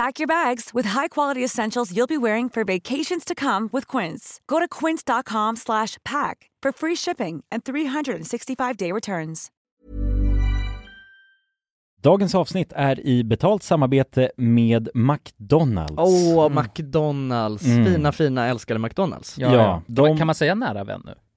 Pack your bags with high-quality essentials you'll be wearing for vacations to come with Quince. Go to quince.com slash pack for free shipping and 365-day returns. Dagens avsnitt är i betalt samarbete med McDonalds. Åh, McDonalds! Mm. Fina, fina, älskade McDonalds. Ja, Ja, de- Kan man säga nära vän nu?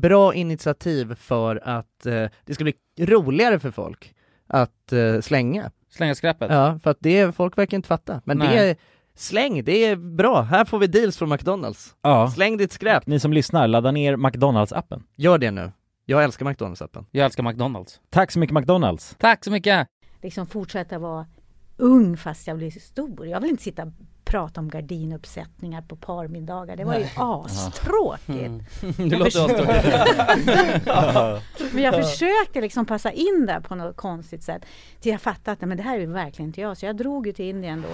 bra initiativ för att eh, det ska bli roligare för folk att eh, slänga. Slänga skräpet. Ja, för att det är, folk verkar inte fatta. Men det Nej. är, släng, det är bra. Här får vi deals från McDonalds. Ja, Släng ditt skräp. ni som lyssnar, ladda ner McDonalds-appen. Gör det nu. Jag älskar McDonalds-appen. Jag älskar McDonalds. Tack så mycket McDonalds! Tack så mycket! liksom fortsätta vara ung fast jag blir stor. Jag vill inte sitta prata om gardinuppsättningar på parmiddagar. Det var ju astråkigt. Mm. Det låter astråkigt. Men jag försökte liksom passa in där på något konstigt sätt. Till jag fattade att nej, men det här är verkligen inte jag. Så jag drog ju till Indien då.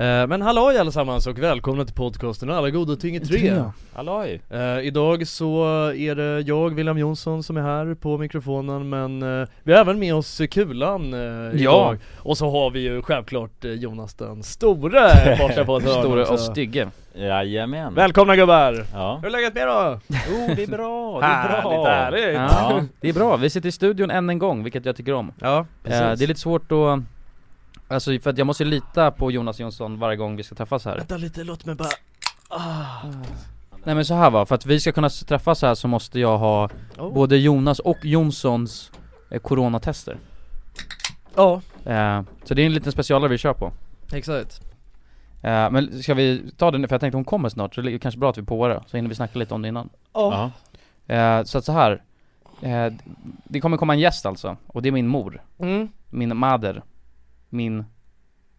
Men halloj allesammans och välkomna till podcasten Alla goda ting är tre Halloj! Eh, Idag så är det jag, William Jonsson, som är här på mikrofonen men eh, vi har även med oss Kulan uh, idag Och så har vi ju självklart eh, Jonas den store borta på ett hörn Store och stygge. Jajamän! Välkomna gubbar! Ja. Hur är läget med då? Oh, det är bra, det är Härligt, bra! härligt! Ja, det är bra. Vi sitter i studion än en gång, vilket jag tycker om. Ja, Eh, precis. det är lite svårt att Alltså för att jag måste lita på Jonas Jonsson varje gång vi ska träffas här. Vänta lite, låt mig bara... Ah. Nej men så här va, för att vi ska kunna träffas här så måste jag ha Oh. både Jonas och Jonssons eh, coronatester. Ja, eh, Så det är en liten specialare vi kör på. Exakt. Eh, Men ska vi ta den, för jag tänkte hon kommer snart så det är kanske bra att vi på det, så hinner vi snacka lite om det innan. Ja, Ja. eh, Så att så här. Eh, Det kommer komma en gäst alltså, och det är min mor, mm. min mader, min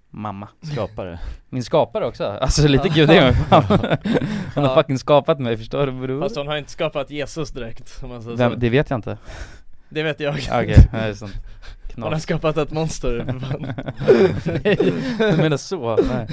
mamma. Skapare. Min skapare också, alltså lite gud är jag Hon har fucking skapat mig, förstår du bror? Fast hon har inte skapat Jesus direkt om man säger Vem, så. det vet jag inte. Det vet jag. Okej, nej, det är sånt Hon har skapat ett monster för fan. Nej, du menar så? Nej.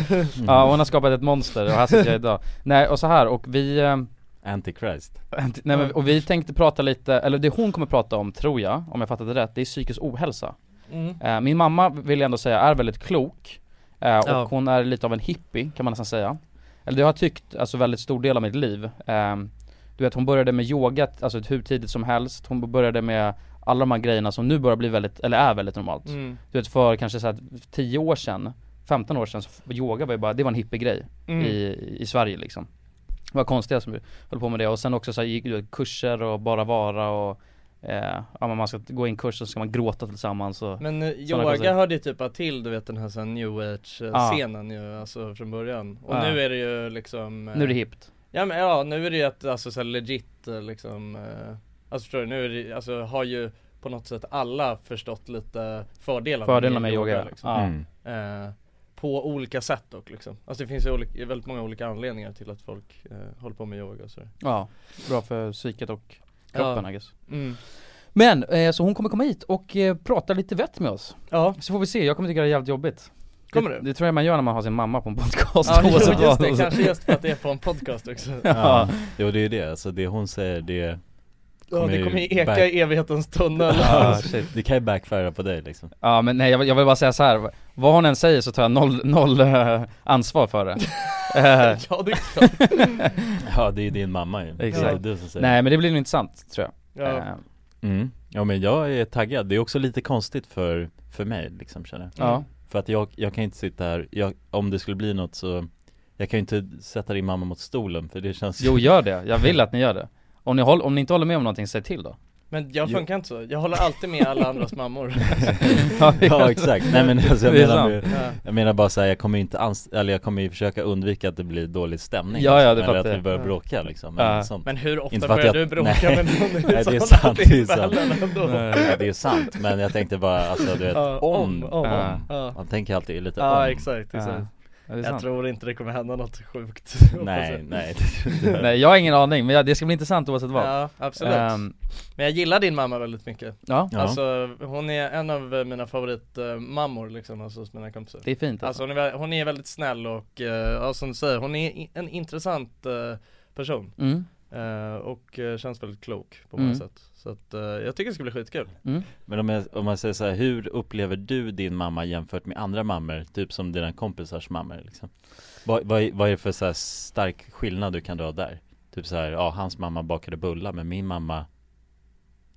Ja, hon har skapat ett monster och här sitter jag idag. Nej, och så här, och vi eh, Antichrist. Anti- Nej men, och vi tänkte prata lite, eller det hon kommer prata om tror jag, om jag fattat det rätt, det är psykisk ohälsa Mm. Eh, Min mamma vill jag ändå säga är väldigt klok eh, och Ja. hon är lite av en hippie kan man nästan säga Eller det har jag tyckt, alltså väldigt stor del av mitt liv Ehm, Du vet hon började med yoga, alltså hur tidigt som helst Hon började med alla de här grejerna som nu börjar bli väldigt, eller är väldigt normalt Mm. Du vet för kanske såhär 10 år sedan 15 år sedan, så yoga var ju bara, det var en hippie-grej Mm. i, i Sverige liksom Det var konstiga som höll på med det och sen också så här, gick du kurser och bara vara och eh, Ja men man ska gå in kurs och så ska man gråta tillsammans och Men eh, yoga hörde ju typ till du vet den här, så här new age Ja. scenen ju, alltså från början Och Ja. nu är det ju liksom eh, Nu är det hippt Ja men ja, nu är det ju att alltså så här legit eh, liksom eh, Alltså förstår du, nu är det, alltså har ju på något sätt alla förstått lite fördelarna Fördelarna med yoga, liksom. ja. mm. eh, På olika sätt dock liksom Alltså det finns ju olika, väldigt många olika anledningar till att folk eh, håller på med yoga och sådär Ja, bra för psyket och kroppen Ja. I guess. Mm. Men, eh, så hon kommer komma hit och eh, prata lite vett med oss. Ja, Så får vi se, jag kommer tycka det är jävligt jobbigt. Kommer det, du? det tror jag man gör när man har sin mamma på en podcast. Ja jo, just det, kanske just för att det är på en podcast också. Ja, jo det är det, alltså det hon säger det Ja det ju kommer ju eka back- i evighetens tunnel. Ja, shit. Det kan ju backfire på dig liksom. Ja men nej jag vill, jag vill bara säga så här. vad hon än säger så tar jag noll, noll eh, ansvar för det. Eh, Ja det är klart. Ja det är din mamma ju. Exakt. Det är du som säger Nej men det blir nog intressant tror jag. Ja, Eh, mm. Ja men jag är taggad, det är också lite konstigt för, för mig liksom känner jag. Ja, För att jag, jag kan inte sitta här, jag, om det skulle bli något så Jag kan ju inte sätta din mamma mot stolen för det känns jo gör det, jag vill att ni gör det om ni, håll, om ni inte håller med om någonting, säg till då Men jag Jo. funkar inte så, jag håller alltid med alla andras mammor Ja exakt, nej men alltså, jag Det menar, med, ja. jag menar bara såhär, jag kommer ju inte ans- eller jag kommer ju försöka undvika att det blir dålig stämning Ja, ja, det liksom, Eller fattar att jag. vi börjar Ja. bråka liksom, Ja. eller sånt. Men hur ofta börjar jag- du bråka nej. med någon Nej, det är sant, det är sant. det är sant, men jag tänkte bara alltså du vet, om, om, om. Man tänker alltid lite Ja om exakt, exakt Ja, det är Jag sant. tror inte det kommer hända något sjukt Nej, jag. nej. Nej jag har ingen aning, men det ska bli intressant oavsett vad Ja absolut Ehm, Men jag gillar din mamma väldigt mycket Ja. Alltså hon är en av mina favoritmammor liksom, alltså hos mina kompisar det är fint Alltså alltså. hon är, hon är väldigt snäll och, eh, ja, som du säger, hon är en intressant eh, person Mm, eh, Och känns väldigt klok på många Mm. sätt Så att eh, jag tycker det ska bli skitkul mm. Men om, jag, om man säger så här, hur upplever du din mamma jämfört med andra mammor? Typ som dina kompisars mammor liksom? Vad, vad, är- vad är det för så här stark skillnad du kan dra där? Typ så här, ja hans mamma bakade bullar men min mamma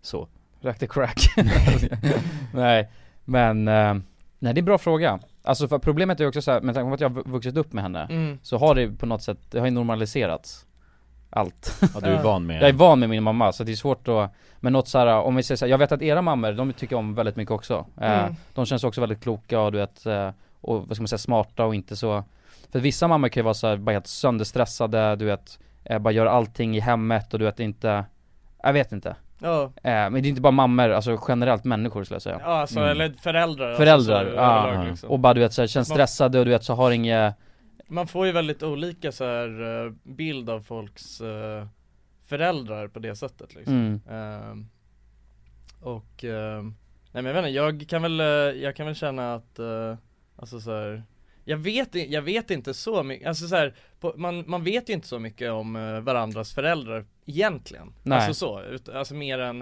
Så Rökte crack Nej, men eh, Nej det är en bra fråga Alltså för problemet är ju också så här, med tanke på att jag har vuxit upp med henne mm. Så har det på något sätt, det har ju normaliserats Allt Ja du är van med Jag är van med min mamma så det är svårt att Men något så här, om vi säger så här, jag vet att era mammor, de tycker om väldigt mycket också eh, Mm. De känns också väldigt kloka och du vet eh, Och vad ska man säga, smarta och inte så För vissa mammor kan ju vara så här, bara helt sönderstressade, du vet eh, Bara gör allting i hemmet och du vet inte Jag vet inte Ja, Men det är inte bara mammor, alltså generellt människor skulle jag säga ja alltså, Mm. eller föräldrar Föräldrar, alltså, så, ja. överlag, liksom. Och bara du vet så här, känns stressade och du vet så har inget Man får ju väldigt olika så här eh, bild av folks eh, föräldrar på det sättet liksom. Mm, Ehm, Och, ehm, nej men jag vet inte, jag kan väl, eh, jag kan väl känna att, alltså så här, jag vet, jag vet inte så mycket, alltså så här, på, man, man vet ju inte så mycket om varandras föräldrar egentligen. Nej. Alltså så, ut, alltså mer än,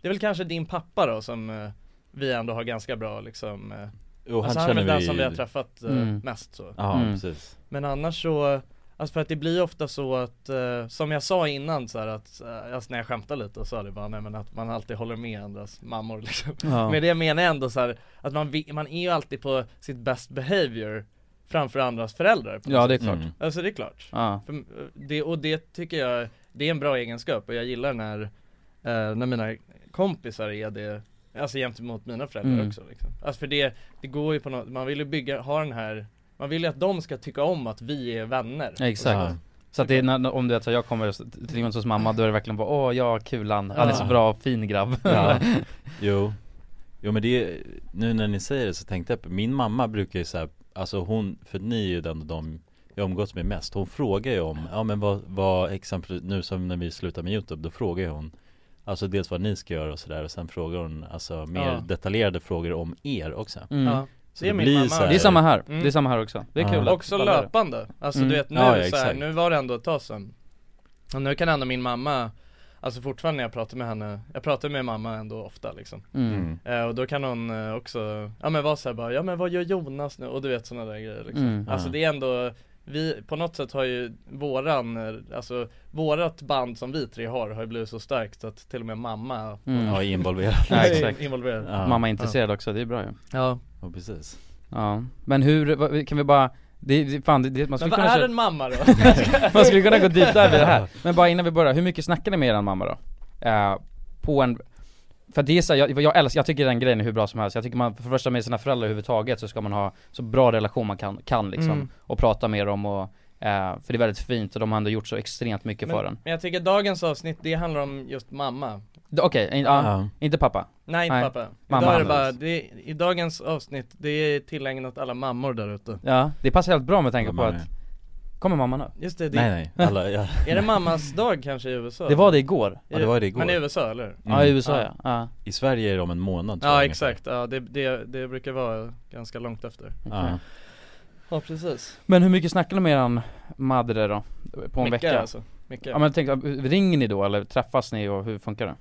det är väl kanske din pappa då som vi ändå har ganska bra liksom Jo Alltså han han är väl vi den som vi har träffat eh, Mm. mest så Ja Mm. precis Men annars så, alltså för att det blir ofta så att, eh, som jag sa innan så här att, eh, alltså när jag skämtade lite och sa det bara, nej men att man alltid håller med andras mammor liksom ja. Men det menar jag ändå så här, att man, man är ju alltid på sitt best behavior framför andras föräldrar Ja det är klart Mm. Alltså det är klart Ja, för, eh, det, Och det tycker jag, det är en bra egenskap och jag gillar när, eh, när mina kompisar är det Alltså gentemot mina föräldrar Mm. också liksom. Alltså för det, det går ju på något, man vill ju bygga, ha den här Man vill ju att de ska tycka om att vi är vänner. Exakt. Ja. Så att det är när, om du vet så jag kommer till Jonssons mamma, då är det verkligen bara åh ja, kulan, han är så bra, fin grabb. Ja, jo. Jo men det, nu när ni säger det så tänkte jag på, min mamma brukar ju såhär, alltså hon, för ni är ju den de jag umgås med mest, hon frågar ju om, ja men vad, vad exempel, nu som när vi slutar med youtube, då frågar ju hon Alltså dels vad ni ska göra och sådär och sen frågar hon alltså mer Ja. detaljerade frågor om er också mm. Ja, Så Det är det min blir mamma. så här, Det är samma här, Mm. det är samma här också Det är Ja. kul också löpande, alltså Mm. du vet nu Ja, ja, så här, nu var det ändå ett tag sedan Och nu kan ändå min mamma Alltså fortfarande när jag pratar med henne, jag pratar med mamma ändå ofta liksom Mm. eh, Och då kan hon eh, också, ja men vara såhär bara, ja men vad gör Jonas nu? Och du vet sådana där grejer liksom Mm. Alltså det är ändå vi, på något sätt har ju våran, eh, alltså vårat band som vi tre har har ju blivit så starkt att till och med mamma Mm. Ja, involverad Ja, exakt. involverad Ja. Mamma är intresserad också, det är bra ju Ja, Ja, precis Ja, men hur, kan vi bara det, det, fan, det, man men skulle vad kunna är köra, en mamma då? man skulle kunna gå deep dive i det här Men bara innan vi börjar, hur mycket snackar ni med eran mamma då? Eh, på en för det är så, här, jag, jag älskar, jag tycker den grejen är hur bra som helst Jag tycker man, för det första med sina föräldrar överhuvudtaget så ska man ha så bra relation man kan, kan liksom Mm. Och prata med dem och, eh, för det är väldigt fint och de har ändå gjort så extremt mycket för men, en men jag tycker dagens avsnitt, det handlar om just mamma Okej, in- ja, Ja. inte pappa? Nej inte Nej. pappa, Mamma. idag är det bara, det, i dagens avsnitt, det är tillägnat alla mammor där ute Ja, det passar helt bra med tanke på att. Kommer mamma nu? Just det, det Nej nej, alla, ja. är det mammas dag kanske i USA? Det var det igår? Ja, det var det igår. Men i USA eller? Ja i Mm. USA Ja. ja, ja. I Sverige är det om en månad tror Ja jag, exakt, ja det, det, det brukar vara ganska långt efter. Ja. Ja precis Men hur mycket snackar ni med eran madre då? På en Mycket vecka? alltså, mycket Ja men tänk, ringer ni då eller träffas ni och hur funkar det?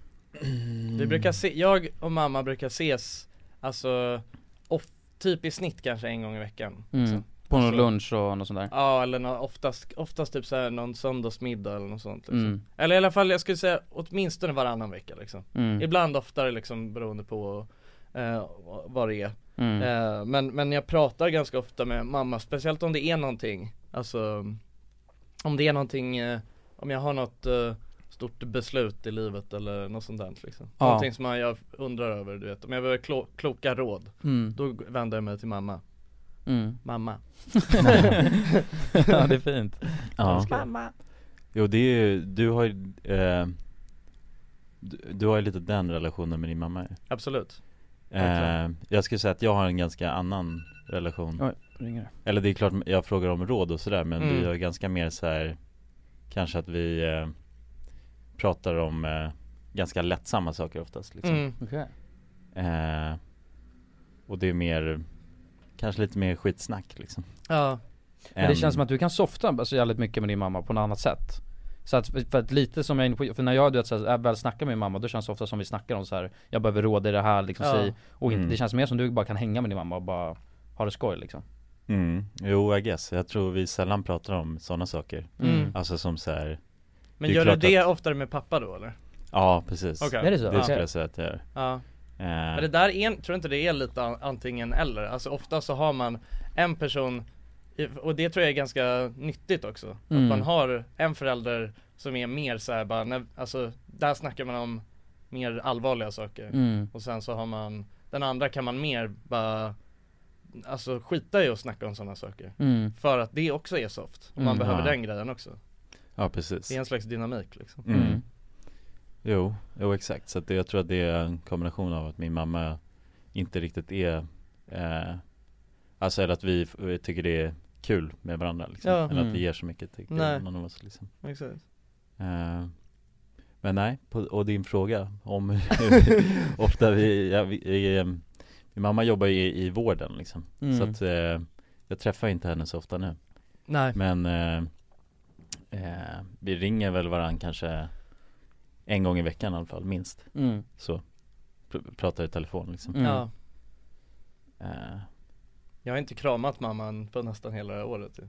Vi brukar se, jag och mamma brukar ses, alltså, off, typ i snitt kanske en gång i veckan Mm. På någon Alltså- lunch och något sånt där? Ja eller nå, oftast, oftast typ såhär någon söndagsmiddag eller något sånt liksom. Mm. Eller i alla fall jag skulle säga åtminstone varannan vecka liksom Mm. Ibland oftare liksom beroende på eh, vad det är Mm. eh, men, men jag pratar ganska ofta med mamma, speciellt om det är någonting Alltså Om det är någonting, eh, om jag har något eh, stort beslut i livet eller något sånt där liksom Ja. Någonting som jag undrar över du vet, om jag behöver klo- kloka råd Mm. Då vänder jag mig till mamma Mm. Mamma ja det är fint Ja. Mamma Jo det är ju, du har ju, eh, du, du har ju lite den relationen med din mamma ju. Absolut eh. Jag skulle säga att jag har en ganska annan relation Oj, ringer det? Eller det är klart jag frågar om råd och sådär men Mm. vi har ganska mer så här Kanske att vi eh, pratar om eh, ganska lättsamma saker oftast liksom. mm. Okej eh, Och det är mer Kanske lite mer skitsnack liksom Ja, Men det Än- känns som att du kan softa alltså, jävligt mycket med din mamma på något annat sätt Så att, för att lite som jag är inne på, för när jag du vet, så här, väl snackar med min mamma då känns det ofta som vi snackar om så här. Jag behöver råd i det här liksom, Ja. säg Och inte, Mm. det känns mer som du bara kan hänga med din mamma och bara ha det skoj liksom mm. Jo I guess, jag tror vi sällan pratar om sådana saker Mm. Alltså som så här. men gör du det att- oftare med pappa då eller? Ja precis Okej. Är det så? Det skulle jag säga att jag gör Ja Men det där är, tror inte det är lite an- antingen eller? Alltså ofta så har man en person och det tror jag är ganska nyttigt också Mm. Att man har en förälder som är mer såhär bara, när, alltså där snackar man om mer allvarliga saker mm. Och sen så har man, den andra kan man mer bara Alltså skita i att snacka om sådana saker Mm. För att det också är soft, och man Mm. behöver Ja. den grejen också Ja precis Det är en slags dynamik liksom mm. Mm. Jo, jo exakt. Så att det, jag tror att det är en kombination av att min mamma inte riktigt är eh, Alltså eller att vi, vi tycker det är kul med varandra liksom. Ja. Eller Mm. att vi ger så mycket till någon av oss liksom. Exakt eh, Men nej, på, och din fråga om hur ofta vi, ja, vi, vi eh, Min mamma jobbar ju i, i vården liksom. Mm. Så att eh, jag träffar inte henne så ofta nu. Nej Men eh, eh, vi ringer väl varandra kanske en gång i veckan i alla fall, minst. Mm. Så pr- pratar i telefon liksom Mm. Ja eh, Jag har inte kramat mamman på nästan hela året ju.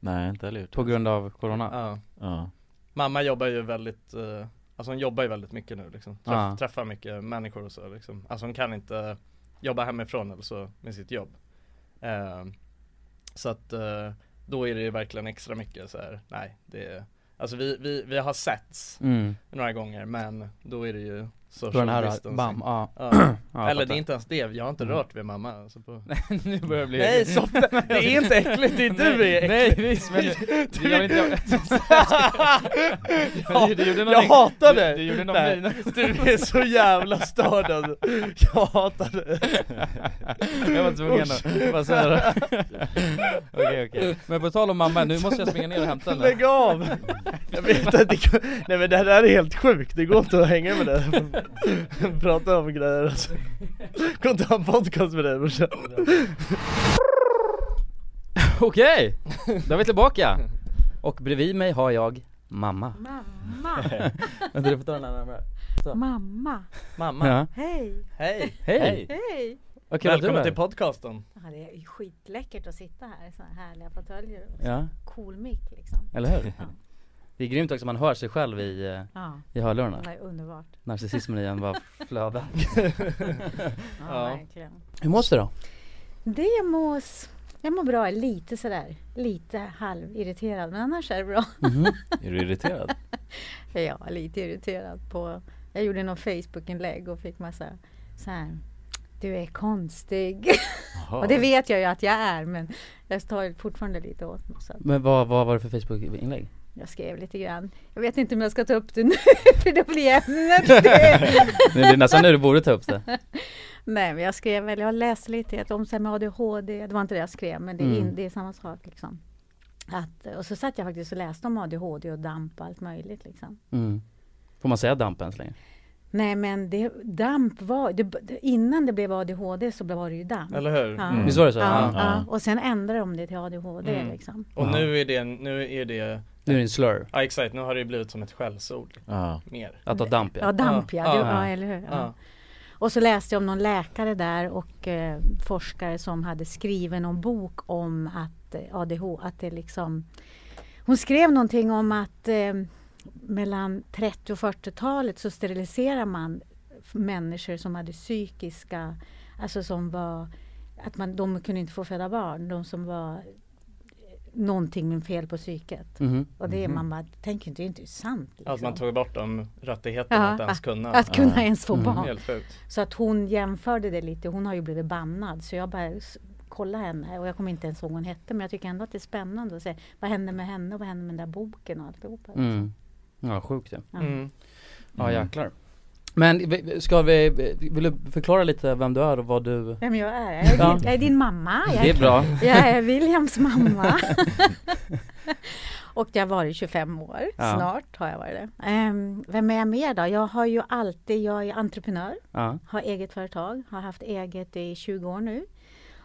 Nej inte heller gjort På det. grund av corona? Ja Ja, Mamma jobbar ju väldigt, eh, alltså hon jobbar ju väldigt mycket nu liksom Träff, Ja. Träffar mycket människor och så liksom Alltså hon kan inte jobba hemifrån eller så med sitt jobb eh, Så att eh, då är det ju verkligen extra mycket så här. nej det är Alltså vi, vi, vi har setts Mm. några gånger men då är det ju social den här, distancing. bam, ja, Ja. Eller jag det är inte ens det, jag har inte Mm. rört vid mamma alltså på... Nu börjar det bli Nej softa, det är inte äckligt, det är du är äcklig Nej visst men Du- jag vill inte Ja, du, du jag hatar du, det! du gjorde någon Nej, min Du är så jävla störd alltså. Jag hatar det Jag var tvungen att bara säga det Okej okej Men på tal om mamma, nu måste jag springa ner och hämta henne Lägg av! Jag vet att det. Nej men det här är helt sjukt, det går inte att hänga med det Prata om grejer alltså Går inte ha en podcast med dig brorsan Okej, då är vi tillbaka! Och bredvid mig har jag Mamma Mamma, Vänta du får ta den här närmare mamma, Mamma, Ja, hej, hej! hej! hej! Vad kul att du är Välkommen till här. podcasten! Ja, det är ju skitläckert att sitta här i såna här härliga fåtöljer och Ja, cool mick liksom. eller hur? Ja. Det är grymt också, man hör sig själv i, eh, Ja, i hörlurarna är underbart. Narcissismen i en bara flödar Ja, Ja. verkligen. Hur mås du då? Det mås, jag mår bra, lite sådär, lite halvirriterad men annars är det bra. Är du irriterad? Ja, lite irriterad på, jag gjorde någon Facebook-inlägg och fick massa så här. Du är konstig. Och det vet jag ju att jag är men jag tar fortfarande lite åt mig. Men vad, vad var det för Facebook-inlägg? Jag skrev lite grann. Jag vet inte om jag ska ta upp det nu för då blir ämnet det. Det är nästan nu du borde ta upp det Nej men jag skrev väl, jag läste lite om så här med ADHD, det var inte det jag skrev men det är, Mm. det är samma sak liksom. Att, och så satt jag faktiskt och läste om ADHD och DAMP och allt möjligt liksom. mm. Får man säga damp än så länge? Nej men det, DAMP var, det, det, innan det blev ADHD så var det ju DAMP. Eller hur? Ja. Mm. Visst var det så? Ja, Ja. ja. och sen ändrade de det till ADHD Mm. liksom. Och Ja. nu är det, nu är det, Nu är det en slur, ja exakt, nu har det blivit som ett skällsord Ja. mer att ha damp Ja, ja. DAMP ja, Ja, det, ja. eller hur. Ja. Ja, Och så läste jag om någon läkare där och eh, forskare som hade skrivit någon bok om att eh, ADHD, att det liksom Hon skrev någonting om att eh, mellan 30 och 40-talet så steriliserar man människor som hade psykiska, alltså som var att man, de kunde inte få föda barn, de som var eh, någonting med fel på psyket. Mhm. Och det är man bara, tänker inte, det är inte sant. Liksom. att man tog bort de rättigheterna Ja, att ens kunna Att kunna Ja. ens få Mm. barn. Sjukt Så att hon jämförde det lite. Hon har ju blivit bannad. Så jag bara kolla henne. Och jag kommer inte ens ihåg vad hon hette. Men jag tycker ändå att det är spännande att se. Vad hände med henne och vad hände med den där boken och alltihopa. liksom. Mm. Ja, sjukt ja. Ja. mm. Ja jäklar Men ska vi, vill du förklara lite vem du är och vad du Vem jag är? Jag är, Ja. din, jag är din mamma. Jag Det är bra Jag är Williams mamma. och det har varit 25 år. Ja. Snart har jag varit det. Ehm, vem är jag mer då? Jag har ju alltid, jag är entreprenör. Ja, har eget företag, har haft eget i 20 år nu.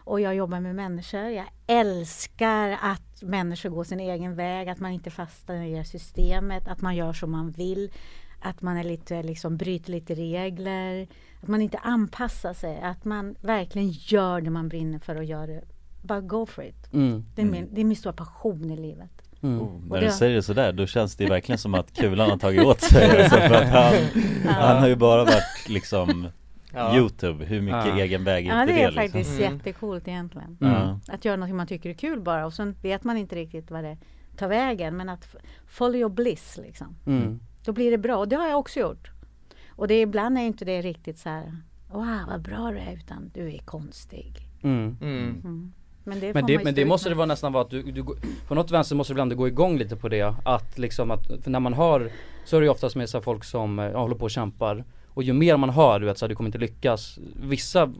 Och jag jobbar med människor. Jag älskar att människor går sin egen väg, att man inte fastnar i systemet, att man gör som man vill. Att man är lite, liksom, bryter lite regler, att man inte anpassar sig, att man verkligen gör det man brinner för och gör det. Bara go for it. mm. Det är, min, det är min stora passion i livet. Mm. Oh, när det- du säger det sådär då känns det verkligen som att kulan har tagit åt sig alltså, för att han, han har ju bara varit liksom Ja. Youtube, hur mycket Ja. egen väg är Ja, inte det är det, liksom? faktiskt Mm. jättecoolt egentligen. Ja. Att göra något man tycker är kul bara och sen vet man inte riktigt vad det tar vägen. Men att follow your bliss liksom. Mm. Då blir det bra och det har jag också gjort. Och det, ibland är inte det riktigt så här Wow vad bra du är utan du är konstig. Mm. Mm. Men det, Men det, men det måste med. det vara nästan vara att du, du på något vänster måste du ibland gå igång lite på det att liksom att, för när man hör så är det ju oftast med så folk som eh, ja, håller på och kämpar och ju mer man hör du vet så här, du kommer inte lyckas Vissa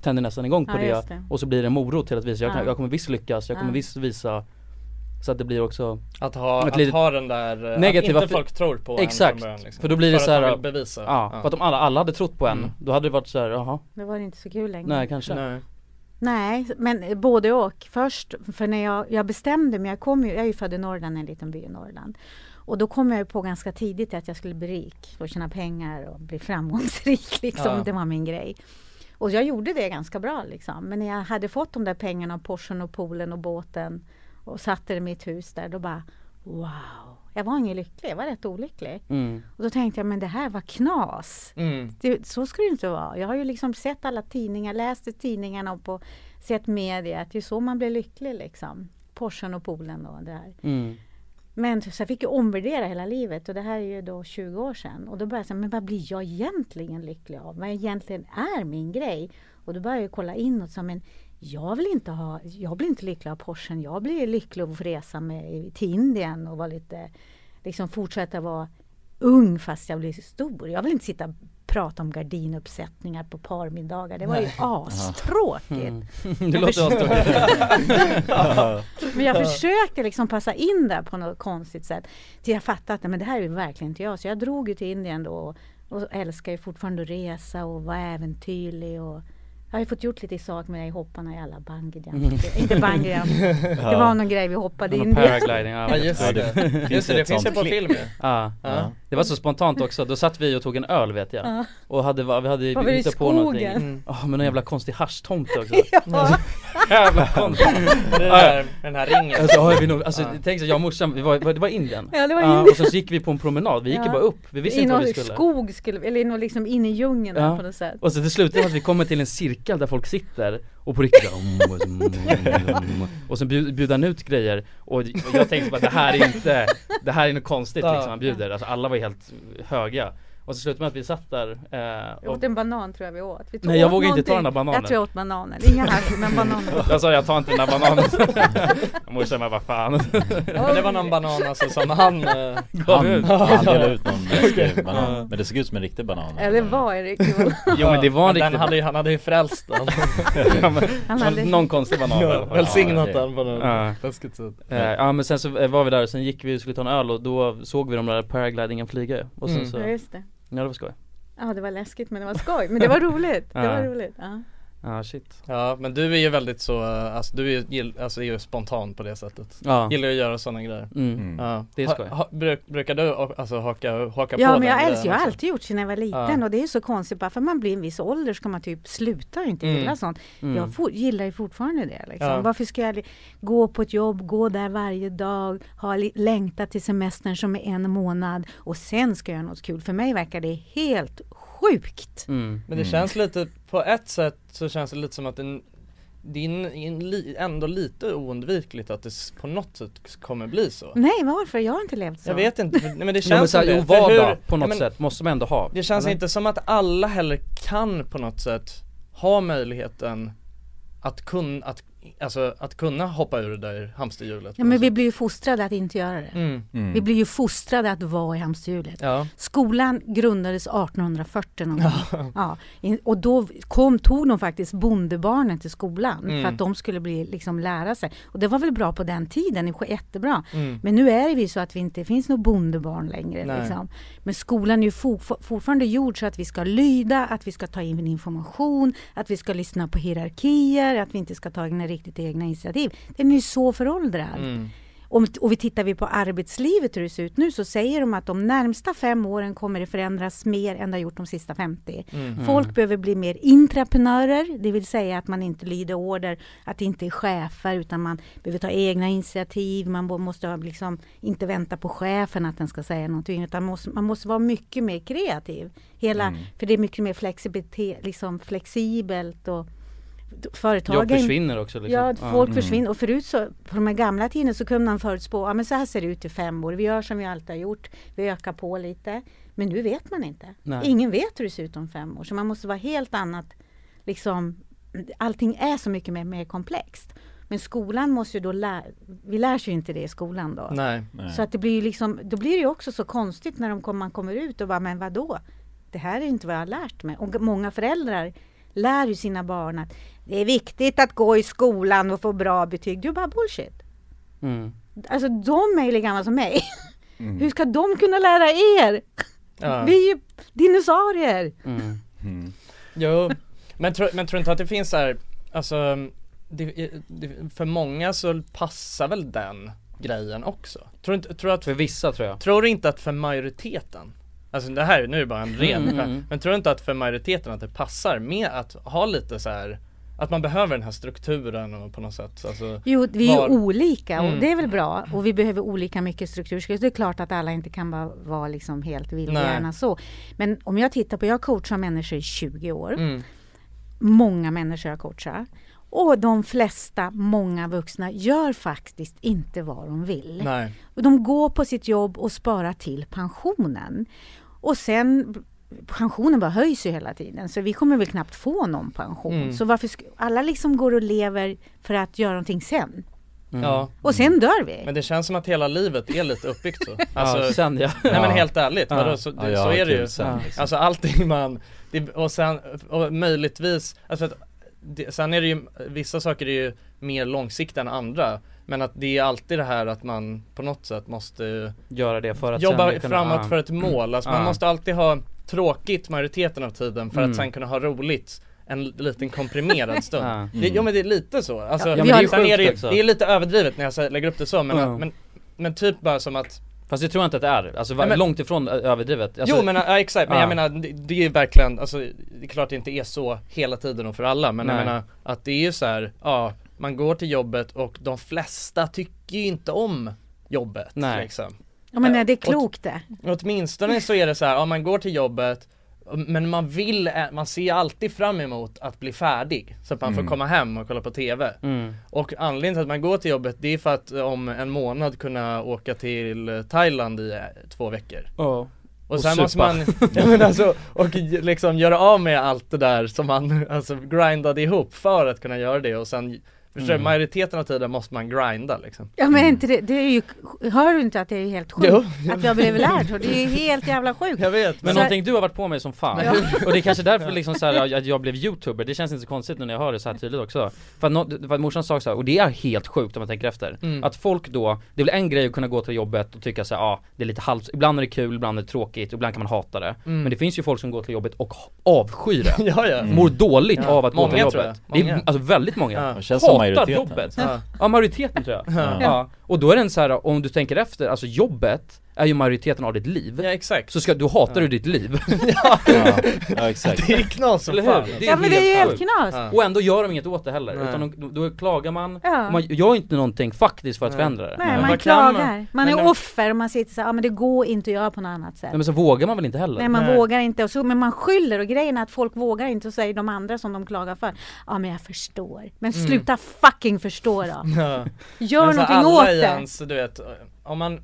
tänder nästan igång på Ja, det, det. och så blir det en morot till att visa, jag, Ja. jag kommer visst lyckas, jag kommer Ja. visst visa Så att det blir också Att ha, att ha den där, eh, Negativa att inte folk tror på Exakt. en från början liksom. För då blir det för så att man här- vill bevisa Ja, för att om alla, alla hade trott på en, Mm. då hade det varit så här, jaha, Då var det inte så kul längre. nej kanske Nej. Nej, men både och. Först, för när jag, jag bestämde mig, jag, kom ju, jag är ju född i Norrland, en liten by i Norrland. Och då kom jag ju på ganska tidigt att jag skulle bli rik och tjäna pengar och bli framgångsrik. Liksom. Ja. Det var min grej. Och jag gjorde det ganska bra liksom. Men när jag hade fått de där pengarna, Porschen och poolen och båten och satte i mitt hus där, då bara wow. Jag var ingen lycklig, jag var rätt olycklig. mm. Och då tänkte jag, men det här var knas. Mm. Det, så ska det inte vara. Jag har ju liksom sett alla tidningar, läst i tidningarna och på, sett media att det är så man blir lycklig liksom. Porschen och poolen och det här. Mm. Men så jag fick ju omvärdera hela livet och det här är ju då 20 år sedan. Och då började jag säga, men vad blir jag egentligen lycklig av? Vad egentligen är min grej? Och då började jag kolla inåt sa, men jag vill inte ha, jag blir inte lycklig av Porschen. Jag blir lycklig av att få resa med, till Indien och vara lite, liksom fortsätta vara ung fast jag blir stor. Jag vill inte sitta och prata om gardinuppsättningar på parmiddagar. Det var ju astråkigt. Mm. Det låter astråkigt Men jag försökte liksom passa in där på något konstigt sätt. Till jag fattade att men det här är ju verkligen inte jag. Så jag drog ju till Indien då och, och älskar ju fortfarande att resa och vara äventyrlig. Och Jag har fått gjort lite sak med i hopparna i alla bungyjump. Inte bungyjump. Det var någon grej vi hoppade Någon in i. paragliding, ja, Ja just Ja, det, det just det, det finns ju på film Ja. Ja. Det var så spontant också, då satt vi och tog en öl vet jag Ja. Och hade, vi hade Var vi i hittat på någonting? Mm. Ja men en jävla konstig haschtomte också Ja. Jävla konstigt Det där, med den här ringen. Alltså, har vi nog, alltså Ja. tänk så jag och morsan, vi var, det var Indien. Ja, det var Indien. Och sen så gick vi på en promenad, vi gick Ja. bara upp, vi visste I inte vad vi skulle. skog skulle eller i någon liksom in i djungeln Ja. på något sätt. Och så till slut att vi kommer till en cirkel där folk sitter och på riktigt Och sen bjud- bjuder han ut grejer. Och och jag tänkte bara det här är inte, det här är något konstigt liksom han bjuder, alltså alla var helt höga Och så slutade med att vi satt där eh, Vi och åt en banan tror jag vi åt. Vi Nej, jag vågar inte ta den där bananen. Jag tror jag åt bananer. Inga hasch men bananer. Jag sa jag tar inte den där bananen Morsan bara vad fan Men det var någon banan alltså som han eh, gav ut Han delade ut någon läskig banan Men det såg ut som en riktig banan Ja det var en riktig banan. Jo men det var en den riktig hade ju, Han hade ju frälst den ja, men, Han hade- Någon konstig banan fall. Välsignat Ja, den på något Ja. Eh, Ja men sen så eh, var vi där och sen gick vi och skulle ta en öl och då såg vi de där paraglidingen flyga och sen Mm. så, Ja ja just det. Det var skoj Ja det var läskigt men det var skoj. Men det var roligt. Det var Ja. roligt. Ja. Ja shit Ja men du är ju väldigt så, eh, alltså du är ju, alltså, är ju spontan på det sättet Ja, Gillar att göra sådana grejer mm. Mm. Ja, Det är skoj. ha, ha, bruk, Brukar du alltså haka, haka på Ja men jag grejen älskar, jag har alltid gjort sedan jag var liten Ja. och det är så konstigt bara för man blir en viss ålder ska man typ sluta och inte Mm. gilla sånt. Mm. Jag for, gillar ju fortfarande det liksom. Ja. Varför ska jag gå på ett jobb, gå där varje dag, ha li- längta till semestern som är en månad och sen ska jag göra något kul. För mig verkar det helt sjukt. Mm. Men det känns lite, på ett sätt så känns det lite som att den det är ändå lite oundvikligt att det på något sätt kommer bli så Nej varför? Jag har inte levt så. Jag vet inte, för, nej men det känns men så här, som jo, det, för vardag hur- på något men sätt måste man ändå ha Det känns eller? inte som att alla heller kan på något sätt ha möjligheten att kunna, att, alltså, att kunna hoppa ur det där hamsterhjulet Ja, men vi blir ju fostrade att inte göra det. mm. Mm. Vi blir ju fostrade att vara i hamsterhjulet. Ja, Skolan grundades 1840 någon gång. Ja, in- och då kom, tog de faktiskt bondebarnen till skolan Mm. för att de skulle bli, liksom, lära sig. Och det var väl bra på den tiden, det var jättebra. mm. Men nu är det ju så att vi inte finns något bondebarn längre. Liksom. Men skolan är ju for, for, fortfarande gjord så att vi ska lyda, att vi ska ta in information, att vi ska lyssna på hierarkier, att vi inte ska ta egna, riktigt egna initiativ. Den är ju så föråldrad. Mm. Om, och vi tittar vi på arbetslivet hur det ser ut nu så säger de att de närmsta fem åren kommer det förändras mer än det har gjort de sista 50. Mm. Folk behöver bli mer intraprenörer, det vill säga att man inte lyder order, att det inte är chefer utan man behöver ta egna initiativ, man måste liksom inte vänta på chefen att den ska säga någonting utan måste, man måste vara mycket mer kreativ. Hela, Mm. För det är mycket mer flexibilitet, liksom flexibelt och företagen Jobb försvinner också liksom Ja, folk Mm. försvinner. Och förut så, på de här gamla tiden så kunde man förutspå, ja men så här ser det ut i fem år. Vi gör som vi alltid har gjort. Vi ökar på lite. Men nu vet man inte. Nej. Ingen vet hur det ser ut om fem år. Så man måste vara helt annat, liksom, allting är så mycket mer, mer komplext. Men skolan måste ju då lära, vi lär sig ju inte det i skolan då. Nej, Nej. Så att det blir ju liksom, då blir det ju också så konstigt när de kom, man kommer ut och bara, men vadå? Det här är inte vad jag har lärt mig. Och många föräldrar lär ju sina barn att det är viktigt att gå i skolan och få bra betyg. Det är bara bullshit. mm. Alltså de är ju lika gamla som mig. Mm. Hur ska de kunna lära er? ja. Vi är ju dinosaurier. Mm. Mm. Jo, men tror, men tror inte att det finns så här, alltså det, det, för många så passar väl den grejen också? Tror inte, tror att, För vissa tror jag tror du inte att för majoriteten Alltså det här, nu är det bara en ren, Mm, mm. men tror du inte att för majoriteten att det passar med att ha lite så här att man behöver den här strukturen och på något sätt alltså, Jo, vi är Var- olika och Mm. det är väl bra. Och vi behöver olika mycket struktur. Så det är klart att alla inte kan vara, vara liksom helt vildhjärna så. Men om jag tittar på, jag coachar människor i 20 år. mm, Många människor jag coachar. Och de flesta, många vuxna, gör faktiskt inte vad de vill. nej, Och De går på sitt jobb och sparar till pensionen. Och sen, pensionen bara höjs ju hela tiden så vi kommer väl knappt få någon pension. Mm. Så varför, alla liksom går och lever för att göra någonting sen. Mm. ja Och sen dör vi. Men det känns som att hela livet är lite uppbyggt så Alltså, ja, sen ja nej men helt ärligt, Ja. vadå, så, det, Ja, så är det ju sen, Ja. liksom. Alltså allting man, det, och sen, och möjligtvis, alltså att, det, sen är det ju, vissa saker är ju mer långsiktiga än andra Men att det är alltid det här att man på något sätt måste Göra det för att jobba kunna- framåt ja. för ett mål, alltså man Ja. måste alltid ha tråkigt majoriteten av tiden för Mm. att sen kunna ha roligt en liten komprimerad stund. Ja. det, jo men det är lite så, alltså, Ja, det är sen sjukt är det, det är lite överdrivet när jag lägger upp det så men, Ja. men, men typ bara som att Fast det tror jag inte att det är, alltså men- långt ifrån överdrivet alltså, Jo men ja, exakt, men Ja. jag menar det, det är verkligen, alltså det är klart det inte är så hela tiden och för alla men Nej. jag menar att det är ju så här, ja man går till jobbet och de flesta tycker ju inte om jobbet Nej. liksom. Ja men är det Och- klokt det? Åtminstone så är det så här, ja man går till jobbet men man vill, ä- man ser alltid fram emot att bli färdig så att man får komma hem och kolla på TV mm. Och anledningen till att man går till jobbet det är för att om en månad kunna åka till Thailand i eh, två veckor Ja. och Och sen måste man, ja, men alltså, och liksom göra av med allt det där som man alltså grindade ihop för att kunna göra det och sen Förstår du? Mm. Majoriteten av tiden måste man grinda liksom Ja men inte det, det är ju, hör du inte att det är helt sjukt? Jo. Att jag blev lärd så, det är ju helt jävla sjukt. Jag vet Men Så- någonting du har varit på mig som fan, och det är kanske därför liksom så här, att jag blev youtuber, det känns inte så konstigt nu när jag hör det så här tydligt också För att, nå- för att morsan sa så här, och det är helt sjukt om man tänker efter Mm. Att folk då, det är väl en grej att kunna gå till jobbet och tycka så här, ja det är lite halvt, ibland är det kul, ibland är det tråkigt, ibland kan man hata det Mm. Men det finns ju folk som går till jobbet och avskyr det Ja ja, Mår dåligt Ja. av att gå Många, till jobbet tror jag. Det är Många. alltså väldigt många Ja. Hatar majoriteten jobbet! ja. Ja majoriteten tror jag Ja. ja. Och då är den så här, om du tänker efter, alltså jobbet är ju majoriteten av ditt liv ja exakt Så ska, då hatar du ditt liv Ja, ja exakt Det är knas som fan Det Ja men det är ju helt knas. Ja. Och ändå gör de inget åt det heller, Nej. utan då, då klagar man, Ja. man gör inte någonting faktiskt för att Nej. förändra det Nej, Men man man- klagar. Man är de- offer och man sitter så här, ja men det går inte att göra på något annat sätt. Nej men så vågar man väl inte heller? Nej man Nej. vågar inte och så, men man skyller och grejen är att folk vågar inte och säger de andra som de klagar för. Ja men jag förstår. Men Mm. sluta fucking förstå då. Ja. Gör Men någonting åt det. du vet, om man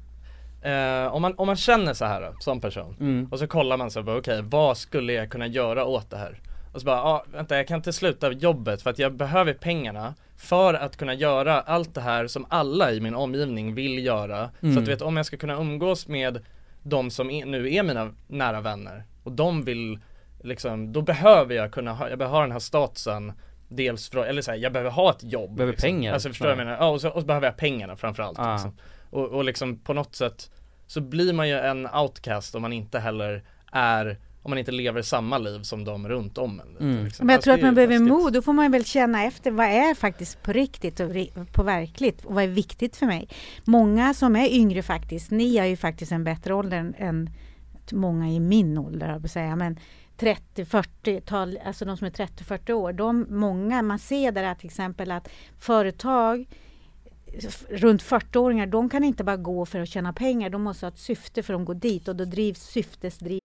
Eh, om, man, om man känner så här som person Mm. och så kollar man så bara okej vad skulle jag kunna göra åt det här? Och så bara, ah, vänta jag kan inte sluta jobbet för att jag behöver pengarna för att kunna göra allt det här som alla i min omgivning vill göra. Så Mm. att du vet om jag ska kunna umgås med de som är, nu är mina nära vänner och de vill liksom, då behöver jag kunna ha, jag behöver ha den här statusen Dels för, eller så här, jag behöver ha ett jobb Behöver liksom. pengar. Alltså förstår du vad jag menar? Ja och så, och så behöver jag pengarna framförallt Ah. liksom. Och, och liksom på något sätt Så blir man ju en outcast om man inte heller är Om man inte lever samma liv som de runt om en Mm. liksom. Men jag Alltså, tror att man behöver läskigt. mod, då får man väl känna efter vad är faktiskt på riktigt och på verkligt och vad är viktigt för mig. Många som är yngre faktiskt, ni har ju faktiskt en bättre ålder än, än många i min ålder, jag säga. Men 30-40-tal, alltså de som är 30-40 år, de, många, man ser där att till exempel att företag runt 40-åringar, de kan inte bara gå för att tjäna pengar, de måste ha ett syfte för att de går dit och då drivs syftesdriv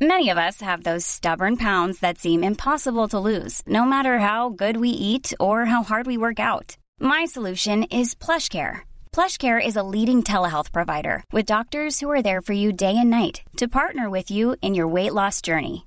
Many of us have those stubborn pounds that seem impossible to lose, no matter how good we eat or how hard we work out. My solution is PlushCare. PlushCare is a leading telehealth provider with doctors who are there for you day and night to partner with you in your weight loss journey.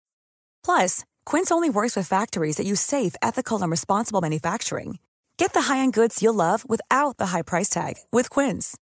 Plus, Quince only works with factories that use safe, ethical, and responsible manufacturing. Get the high-end goods you'll love without the high price tag with Quince.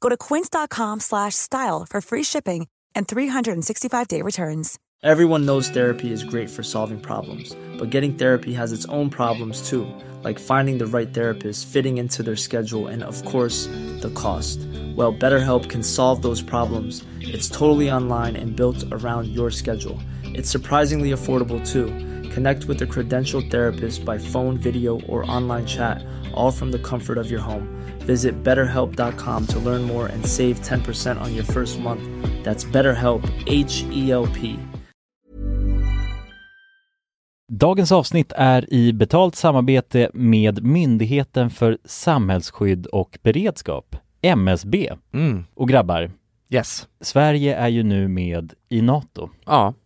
Go to quince.com slash style for free shipping and 365-day returns. Everyone knows therapy is great for solving problems, but getting therapy has its own problems too, like finding the right therapist, fitting into their schedule, and of course, the cost. Well, BetterHelp can solve those problems. It's totally online and built around your schedule. It's surprisingly affordable too. Connect with a credentialed therapist by phone, video, or online chat, all from the comfort of your home. Visit betterhelp.com to learn more and save 10% on your first month. That's BetterHelp, H E L P. Dagens avsnitt är i betalt samarbete med Myndigheten för samhällsskydd och beredskap, MSB. Mm. Och grabbar, Yes Sverige är ju nu med i NATO. Ja,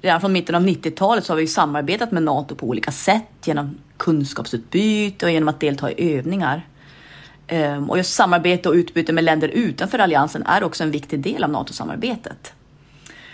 Redan från mitten av 90-talet så har vi samarbetat med NATO på olika sätt genom kunskapsutbyte och genom att delta i övningar. Ehm, och just samarbete och utbyte med länder utanför alliansen är också en viktig del av NATO-samarbetet.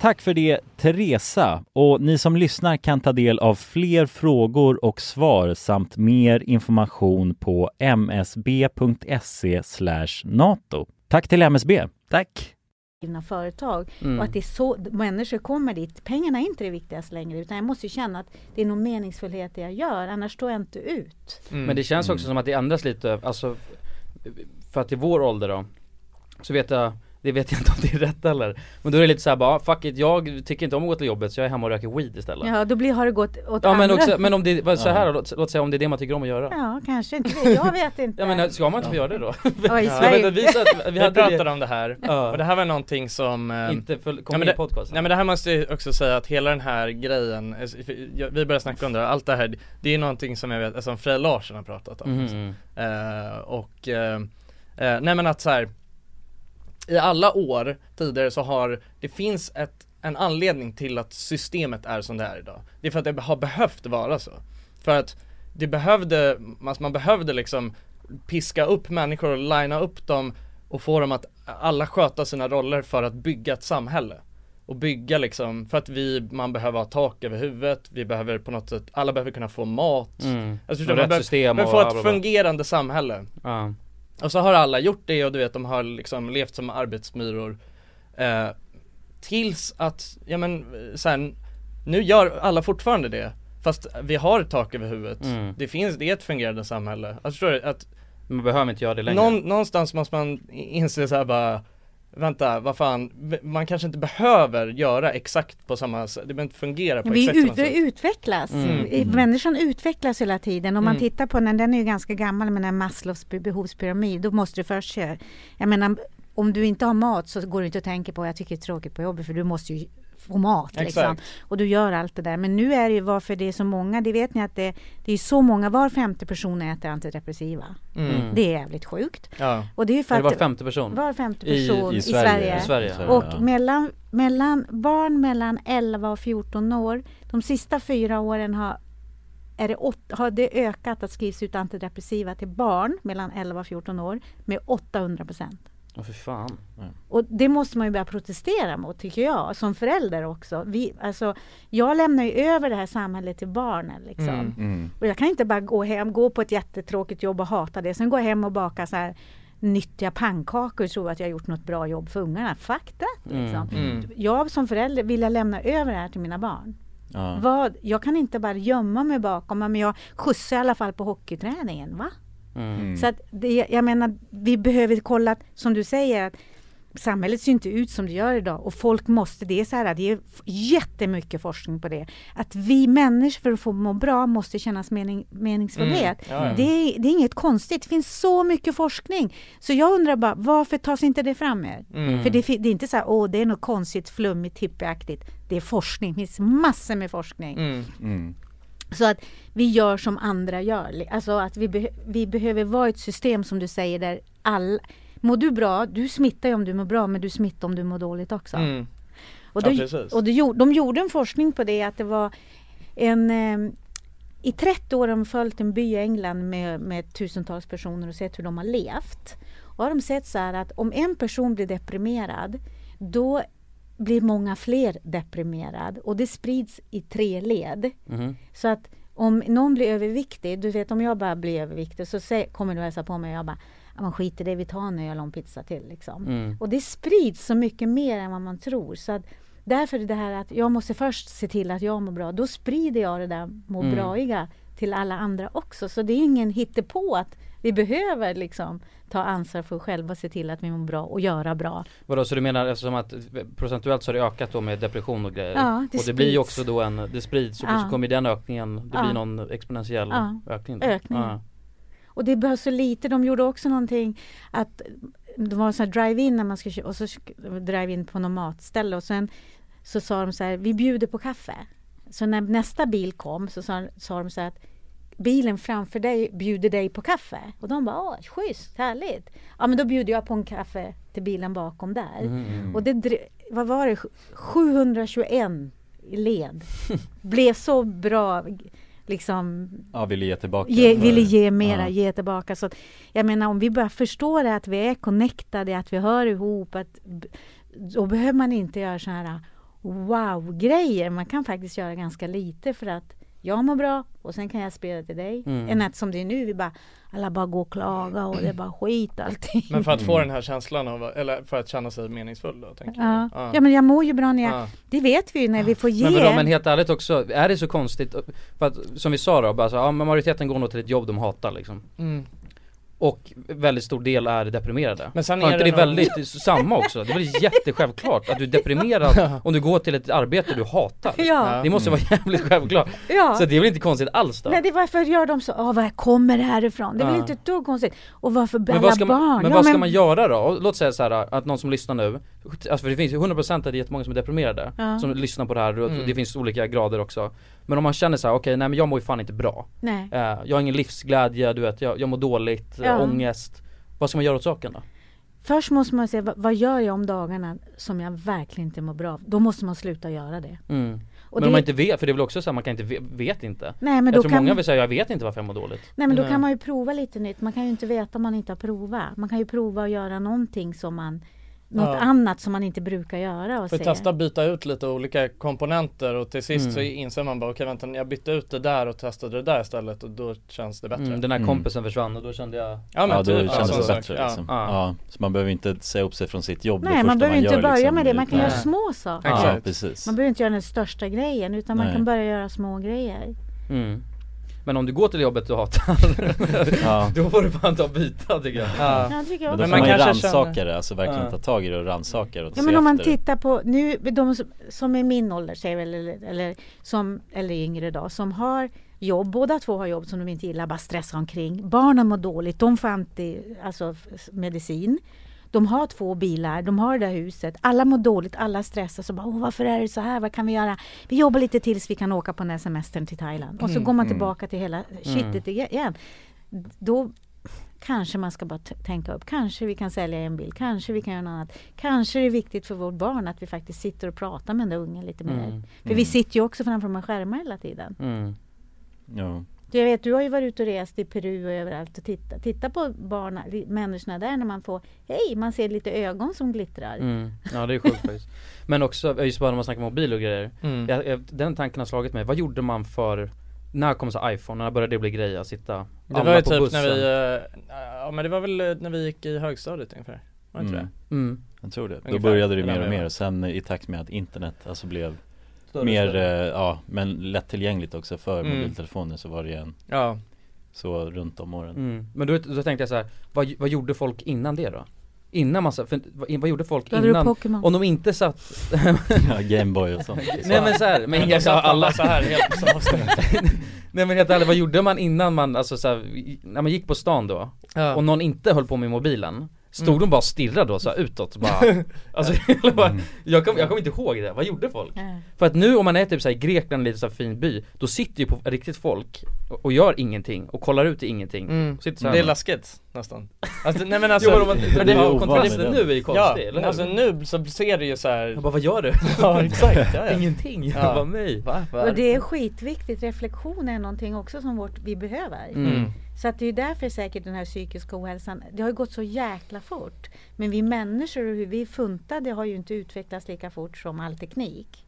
Tack för det Teresa och ni som lyssnar kan ta del av fler frågor och svar samt mer information på msb.se nato. Tack till MSB. Tack. företag Mm. och att det är så människor kommer dit. Pengarna är inte det viktigaste längre utan jag måste ju känna att det är någon meningsfullhet det jag gör annars står jag inte ut. Men det känns också som att det ändras lite, alltså För att i vår ålder då Så vet jag, det vet jag inte om det är rätt heller Men då är det lite såhär bara, fuck it, jag tycker inte om att gå till jobbet så jag är hemma och röker weed istället Ja då blir, har det gått åt Ja men andra. också, men om det, vad- så här då, låt, låt säga om det är det man tycker om att göra Ja kanske inte det, jag vet inte. Ja men ska man inte få göra det då? Ja, i Ja, Sverige. men vi, vi vi hade pratade det- om det här Ja. och det här var någonting som eh, Inte för- kom ja, men med i det, podcasten. Nej men det här måste jag också säga att hela den här grejen, eh, vi började snacka om det, allt det här Det är någonting som jag vet, alltså, som Frej Larsson har pratat om Mhm. Eh, Och eh, eh, nej men att så här. I alla år tidigare så har det finns ett, en anledning till att systemet är som det är idag. Det är för att det har behövt vara så. För att det behövde, alltså man behövde liksom piska upp människor och linea upp dem och få dem att alla sköta sina roller för att bygga ett samhälle. Och bygga liksom, för att vi, man behöver ha tak över huvudet, vi behöver på något sätt, alla behöver kunna få mat. Mm. Alltså, man behöver, behöver få ett fungerande samhälle. Ja. Och så har alla gjort det och du vet de har liksom levt som arbetsmyror eh, Tills att, ja men sen Nu gör alla fortfarande det Fast vi har tak över huvudet Mm. Det finns, det är ett fungerande samhälle Alltså förstår du? Att Man behöver inte göra det längre någon, Någonstans måste man inse så här bara Vänta, vad fan, man kanske inte behöver göra exakt på samma sätt, det behöver inte fungera på Vi exakt samma sätt utvecklas. Mm. I- Människan utvecklas hela tiden. Om man Mm. tittar på den, den är ju ganska gammal med den Maslows be- behovspyramid. Då måste du först köra. Jag menar, om du inte har mat så går du inte att tänka på jag tycker det är tråkigt på jobbet för du måste ju få mat. Liksom. Och du gör allt det där. Men nu är det ju varför det är så många, det vet ni att det, det är så många, var femte person äter antidepressiva. Mm. Det är jävligt sjukt. Ja. Och det är för att var femte person? Var femte I- person i i, Sverige. Sverige. I Sverige, Och ja. mellan, mellan barn mellan 11 och 14 år, de sista fyra åren har är det åt, har det ökat att skrivs ut antidepressiva till barn mellan 11 och 14 år med 800 procent. Åh för fan Och det måste man ju börja protestera mot tycker jag, som förälder också. Vi, alltså, jag lämnar ju över det här samhället till barnen. Liksom. Mm. Mm. Och jag kan inte bara gå hem, gå på ett jättetråkigt jobb och hata det, sen gå hem och baka så här nyttiga pannkakor och tro att jag har gjort något bra jobb för ungarna. Fuck that! Mm. Liksom. Mm. Jag som förälder vill jag lämna över det här till mina barn. Ja. Vad, jag kan inte bara gömma mig bakom, men jag skjutsar i alla fall på hockeyträningen. Va? Mm. Så att det, jag menar, vi behöver kolla, att, som du säger, att samhället ser inte ut som det gör idag och folk måste, det är så här, det är jättemycket forskning på det. Att vi människor för att få må bra måste kännas mening, meningsfullhet. Mm, ja, ja. Det, är, det är inget konstigt, det finns så mycket forskning. Så jag undrar bara, varför tas inte det fram mer? Mm. För det, det är inte så här, åh det är något konstigt, flummigt, hippieaktigt. Det är forskning, det finns massor med forskning. Mm. Så att vi gör som andra gör. Alltså att vi, beh- vi behöver vara ett system som du säger där alla Mår du bra, du smittar ju om du mår bra men du smittar om du mår dåligt också. Mm. Och, Ja, då, precis. och gjorde- de gjorde en forskning på det att det var en eh, I 30 år har de följt en by i England med, med tusentals personer och sett hur de har levt. Och har de sett så här att om en person blir deprimerad då blir många fler deprimerad och det sprids i tre led. Mhm. Så att om någon blir överviktig, du vet om jag bara blir överviktig så sä- kommer du hälsa på mig och jag bara "Ja, men skit i det, vi tar en öl och en pizza till liksom. Mm. Och det sprids så mycket mer än vad man tror. Så att därför är det här att jag måste först se till att jag mår bra. Då sprider jag det där må Mm. braiga till alla andra också. Så det är ingen hittepå att vi behöver liksom ta ansvar för att själva se till att vi mår bra och göra bra. Vadå, så du menar eftersom att procentuellt så har det ökat då med depression och grejer? Ja, det och det blir ju också då en, det sprids och Ja. så kommer den ökningen, det Ja. blir någon exponentiell Ja, ökning då. ökning. Ja. Och det behövs så lite. De gjorde också någonting att det var så här drive-in när man ska och så drive-in på något matställe och sen så sa de så här, vi bjuder på kaffe. Så när nästa bil kom så sa, sa de så här att bilen framför dig bjuder dig på kaffe. Och de bara, åh, schysst, härligt. Ja, men då bjuder jag på en kaffe till bilen bakom där. Mm. Och det, vad var det, 721 led. Blev så bra, liksom Ja, ville ge tillbaka. ge, ville ge mera, Ja. ge tillbaka. Så att, jag menar om vi bara förstår det, att vi är connectade, att vi hör ihop, att, då behöver man inte göra så här wow-grejer. Man kan faktiskt göra ganska lite för att jag mår bra och sen kan jag spela till dig. Mm. Än att som det är nu, vi bara alla bara går och klagar och det är bara skit allting. Men för att Mm. få den här känslan av, eller för att känna sig meningsfull då, tänker Ja. jag. ja, men jag mår ju bra när jag, Ja. det vet vi ju när vi får ge. Men vadå, men helt ärligt också, är det så konstigt? För att som vi sa då, bara så, ja, men majoriteten går nog till ett jobb de hatar liksom Mm. Och väldigt stor del är deprimerade Men sen är inte det det väldigt samma också? Det är väl jättesjälvklart att du är deprimerad om du går till ett arbete du hatar Ja. Det måste vara jävligt självklart Ja. Så det är väl inte konstigt alls då? Nej, det är varför gör de så? Åh, var kommer det här ifrån? Det är väl inte ett dugg konstigt. Och varför Men alla vad ska man, barn? men Ja, vad ska man göra då? Låt säga så här att någon som lyssnar nu Alltså för det finns ju 100% är det jättemånga som är deprimerade Ja. Som lyssnar på det här och Mm. det finns olika grader också Men om man känner så här: okej nej men jag mår ju fan inte bra Nej. eh, Jag har ingen livsglädje, du vet, jag, jag mår dåligt, Ja. ångest Vad ska man göra åt saken då? Först måste man se, vad, gör jag om dagarna som jag verkligen inte mår bra av? Då måste man sluta göra det. Mm. Och men det- om man inte vet, för det är väl också så här, man kan inte, ve- vet inte Nej, men Jag då tror kan många vill säga, jag vet inte varför jag mår dåligt Nej men då Nej. kan man ju prova lite nytt. Man kan ju inte veta om man inte har provat. Man kan ju prova att göra någonting som man något Ja. annat som man inte brukar göra och För se. testa byta ut lite olika komponenter och till sist Mm. så inser man bara okej vänta jag bytte ut det där och testade det där istället och då känns det bättre mm, Den här Mm. kompisen försvann och då kände jag Ja men Ja, då typ, känns sån det bättre ja. liksom. Ja. Ja. så man behöver inte säga upp sig från sitt jobb Nej man behöver inte gör, börja liksom, med det. Man kan utan- göra små saker. Ja, Exakt. precis. Man behöver inte göra den största grejen utan man Nej. kan börja göra små grejer. Men om du går till jobbet du hatar Ja. Då får du fan ta och byta tycker jag Ja. Ja, tycker jag Men då får man man, ju kanske rannsaka känner- det, alltså verkligen Ja. ta tag i det och rannsaka det och Ja men om man efter. tittar på nu, de som, som är min ålder säger väl, eller, eller, som, eller yngre då, som har jobb, båda två har jobb som de inte gillar, bara stressar omkring. Barnen mår dåligt, de får anti, alltså medicin. De har två bilar, de har det där huset, alla mår dåligt, alla stressar. Så bara, Åh, varför är det så här, vad kan vi göra? Vi jobbar lite tills vi kan åka på den här semestern till Thailand. Och så Mm. går man Mm. tillbaka till hela shitet igen. Då kanske man ska bara tänka upp, kanske vi kan sälja en bil, kanske vi kan göra något annat. Kanske det är viktigt för vårt barn att vi faktiskt sitter och pratar med den där ungen lite mer. Mm. För vi sitter ju också framför de här skärmar hela tiden. mm. Ja. Jag vet, du har ju varit ute och rest i Peru och överallt och titta, titta på barna, människorna där när man får, hej, man ser lite ögon som glittrar. Mm. Ja det är sjukt faktiskt Men också, just bara när man snackar mobil och grejer Mm. jag, jag, Den tanken har slagit mig, vad gjorde man för När kom så iPhone? När började det bli grej att sitta Det var ju på typ bussen? när vi, eh, ja men det var väl eh, när vi gick i högstadiet ungefär Var det inte Mm. det? mm. Jag tror det. Då Ungefär. började det mer och mer och sen i takt med att internet alltså blev mer, större. eh, ja men lättillgängligt också för Mm. mobiltelefoner så var det igen Ja så runt om åren. Mm. Men då, då tänkte jag så här, vad, vad gjorde folk innan det då? Innan man satt, för, vad, vad gjorde folk du innan? Om de inte satt Ja, Gameboy och sånt. Nej men såhär, men Men helt, satt alla alla så här helt så. Nej men helt ärligt, vad gjorde man innan man, alltså så här, när man gick på stan då? Ja. Och någon inte höll på med mobilen Stod Mm. de bara stirrade då så här, utåt bara Alltså jag, bara, jag, kom, jag kommer inte ihåg det, vad gjorde folk? Nej. För att nu om man är typ såhär i Grekland, en liten så här fin by Då sitter ju på riktigt folk och, och gör ingenting och kollar ut i ingenting Mm. Sitter så här Det är läskigt nästan Alltså nej men alltså Jo, men, men det ovanligt. kontrasten nu är ju konstig, Ja, eller alltså nu så ser det ju så här. Jag bara, vad gör du? Ja exakt, ja, ja. Ingenting, Ja. jag bara mig Va? Och det är skitviktigt, reflektion är någonting också som vårt, vi behöver. Mm. Så att det är därför säkert den här psykiska ohälsan, det har ju gått så jäkla fort. Men vi människor och hur vi är funtade har ju inte utvecklats lika fort som all teknik.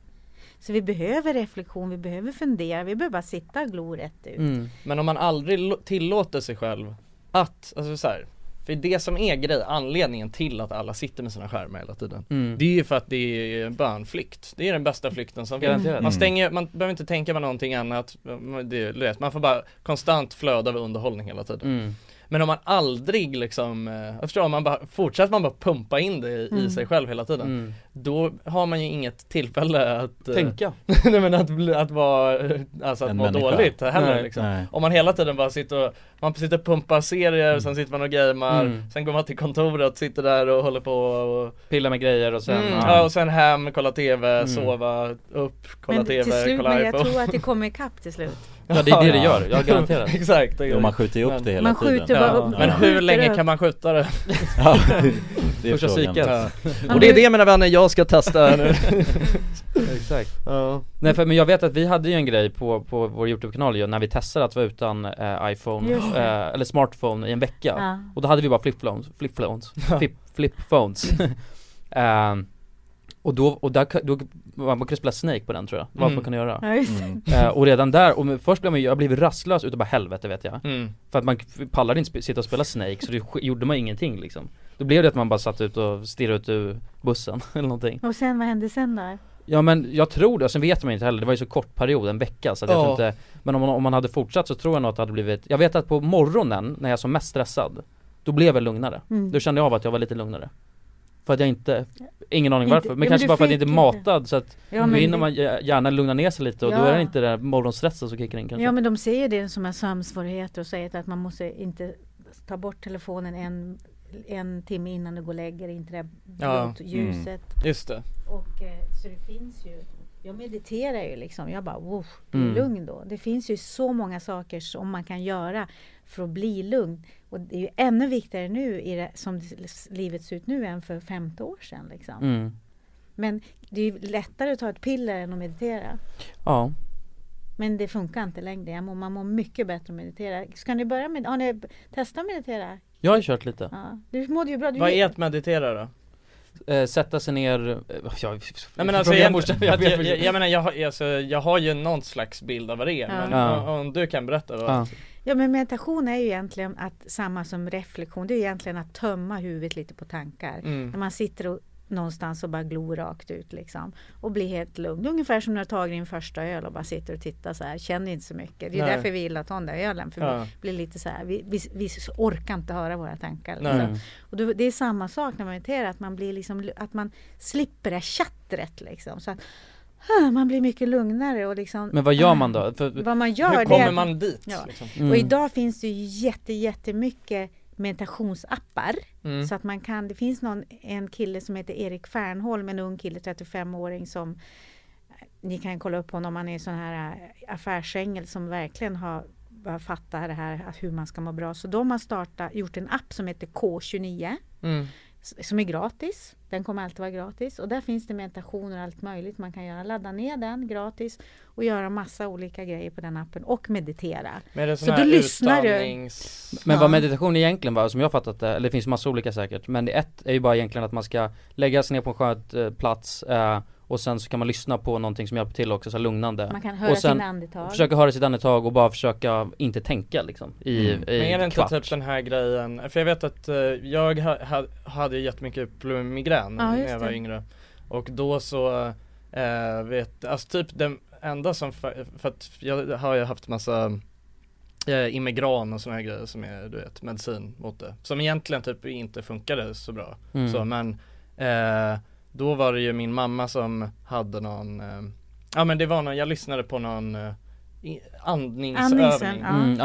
Så vi behöver reflektion, vi behöver fundera, vi behöver bara sitta och glo rätt ut. Mm. Men om man aldrig tillåter sig själv att, alltså så här, för det som är grej, anledningen till att alla sitter med sina skärmar hela tiden Mm. Det är ju för att det är bönflykt, det är den bästa flykten som finns Garanterat. Man stänger, man behöver inte tänka på någonting annat, det, man får bara konstant flöda av underhållning hela tiden Mm. Men om man aldrig liksom, eh, jag förstår, om man bara, fortsätter man bara pumpa in det i, Mm. sig själv hela tiden Mm. Då har man ju inget tillfälle att eh, Tänka Nej men att, att vara, eh, alltså att En må människa. dåligt heller Nej, liksom nej. Om man hela tiden bara sitter och, man sitter och pumpar serier, sen sitter man och gamear, Mm. sen går man till kontoret, sitter där och håller på och Pilla med grejer och sen mm, ja. ja, och sen hem, kolla TV, Mm. sova, upp, kolla Men TV, till slut, kolla men jag iPhone tror att det kommer ikapp till slut. Ja det är det det gör, jag garanterar. Exakt, Jo, man skjuter ju upp Men- det hela Man tiden. skjuter bara Ja, men hur länge kan man skjuta det? Ja, det är Första frågan. psyket Ja. Och det är det mina vänner jag ska testa nu. Exakt. Ja. Nej för men jag vet att vi hade ju en grej på, på vår Youtube-kanal ju, när vi testade att vara utan eh, iPhone, eh, eller smartphone i en vecka. Ja. Och då hade vi bara flip-phones, flip-phones, flip, flip-phones. Ehm, Och då, och där, då, man kunde spela Snake på den tror jag, det var allt Mm. man kunde göra Ja. Mm. Eh, Och redan där, och först blev man jag blev rastlös utav bara helvete vet jag Mm. För att man pallade inte sitta och spela Snake så det gjorde man ingenting liksom Då blev det att man bara satt ut och stirrade ut ur bussen eller någonting Och sen vad hände sen då? Ja men jag tror det, sen vet man inte heller, det var ju så kort period, en vecka så att jag Ja. tror inte Men om man, om man hade fortsatt så tror jag nog att det hade blivit Jag vet att på morgonen, när jag är som mest stressad Då blev jag lugnare, Mm. då kände jag av att jag var lite lugnare För att jag inte, ingen aning Inte- varför, ja, men men kanske du bara för att jag inte är inte. matad så att Ja, Då men hinner man gär- gärna lugna ner sig lite och då Ja. är det inte den där morgonstressen som kickar in kanske Ja men de säger det som är sömnsvårigheter och säger att man måste inte ta bort telefonen en, en timme innan du går och lägger inte det Ja. ljuset. Just det Och eh, så det finns ju jag mediterar ju liksom, jag bara wow, bli Mm. lugn då. Det finns ju så många saker som man kan göra för att bli lugn. Och det är ju ännu viktigare nu i det, som livet ser ut nu än för 50 år sedan. Liksom. mm. Men det är ju lättare att ta ett piller än att meditera. Ja, Men det funkar inte längre. Jag mår, man mår mycket bättre att meditera. Ska ni börja med, har ni testat att meditera? jag har ju kört lite Ja. Du mådde ju bra. Du, Vad är att meditera då? eh, Sätta sig ner, eh, jag, Nej men alltså jag, jag, jag, jag, jag menar jag har, alltså, jag har ju någon slags bild av vad det är Ja. men Ja. om, om du kan berätta vad Ja. Ja men meditation är ju egentligen att, samma som reflektion. Det är egentligen att tömma huvudet lite på tankar. Mm. När man sitter och, någonstans och bara glor rakt ut liksom. Och blir helt lugn. Ungefär som när du har tagit din första öl och bara sitter och tittar så här. Känner inte så mycket. Det är Nej. därför vi gillar att ta den där ölen. För Ja. vi blir lite så här. Vi, vi, vi orkar inte höra våra tankar. Liksom. Och då, det är samma sak när man mediterar. Att man, blir liksom, att man slipper det här tjattret liksom. Så att, man blir mycket lugnare och liksom Men vad gör man då? För, Vad man gör Hur det kommer att- man dit? Ja. Liksom? mm. och idag finns det ju jätte, jättemycket meditationsappar. Mm. Så att man kan, det finns någon, en kille som heter Erik Fernholm, en ung kille, 35-åring som ni kan kolla upp honom, han är sån här äh, affärsängel som verkligen har bara fattar det här att hur man ska må bra. Så de har startat, gjort en app som heter K29 Mm. Som är gratis. Den kommer alltid vara gratis och där finns det meditationer och allt möjligt man kan göra. Ladda ner den gratis och göra massa olika grejer på den appen och meditera. Men Så då lyssnar du. utandnings... Men vad meditation egentligen var, som jag fattat det, eller det finns massa olika säkert Men det ett är ju bara egentligen att man ska lägga sig ner på en skön eh, plats eh, Och sen så kan man lyssna på någonting som hjälper till också, så här lugnande Man kan höra Och sen sina andetag. Försöka höra sitt andetag och bara försöka inte tänka liksom i, Mm. i Men är det inte kvart. typ den här grejen, för jag vet att eh, jag ha, ha, hade jättemycket problem med migrän Ja, när jag var det. yngre Och då så, eh, vet, alltså typ den enda som, fa- för att jag har ju haft massa eh, Imigran och såna här grejer som är du vet medicin mot det Som egentligen typ inte funkade så bra Mm. så men eh, Då var det ju min mamma som hade någon eh, Ja men det var någon, jag lyssnade på någon eh, andningsövning Andningsön, ja. Mm,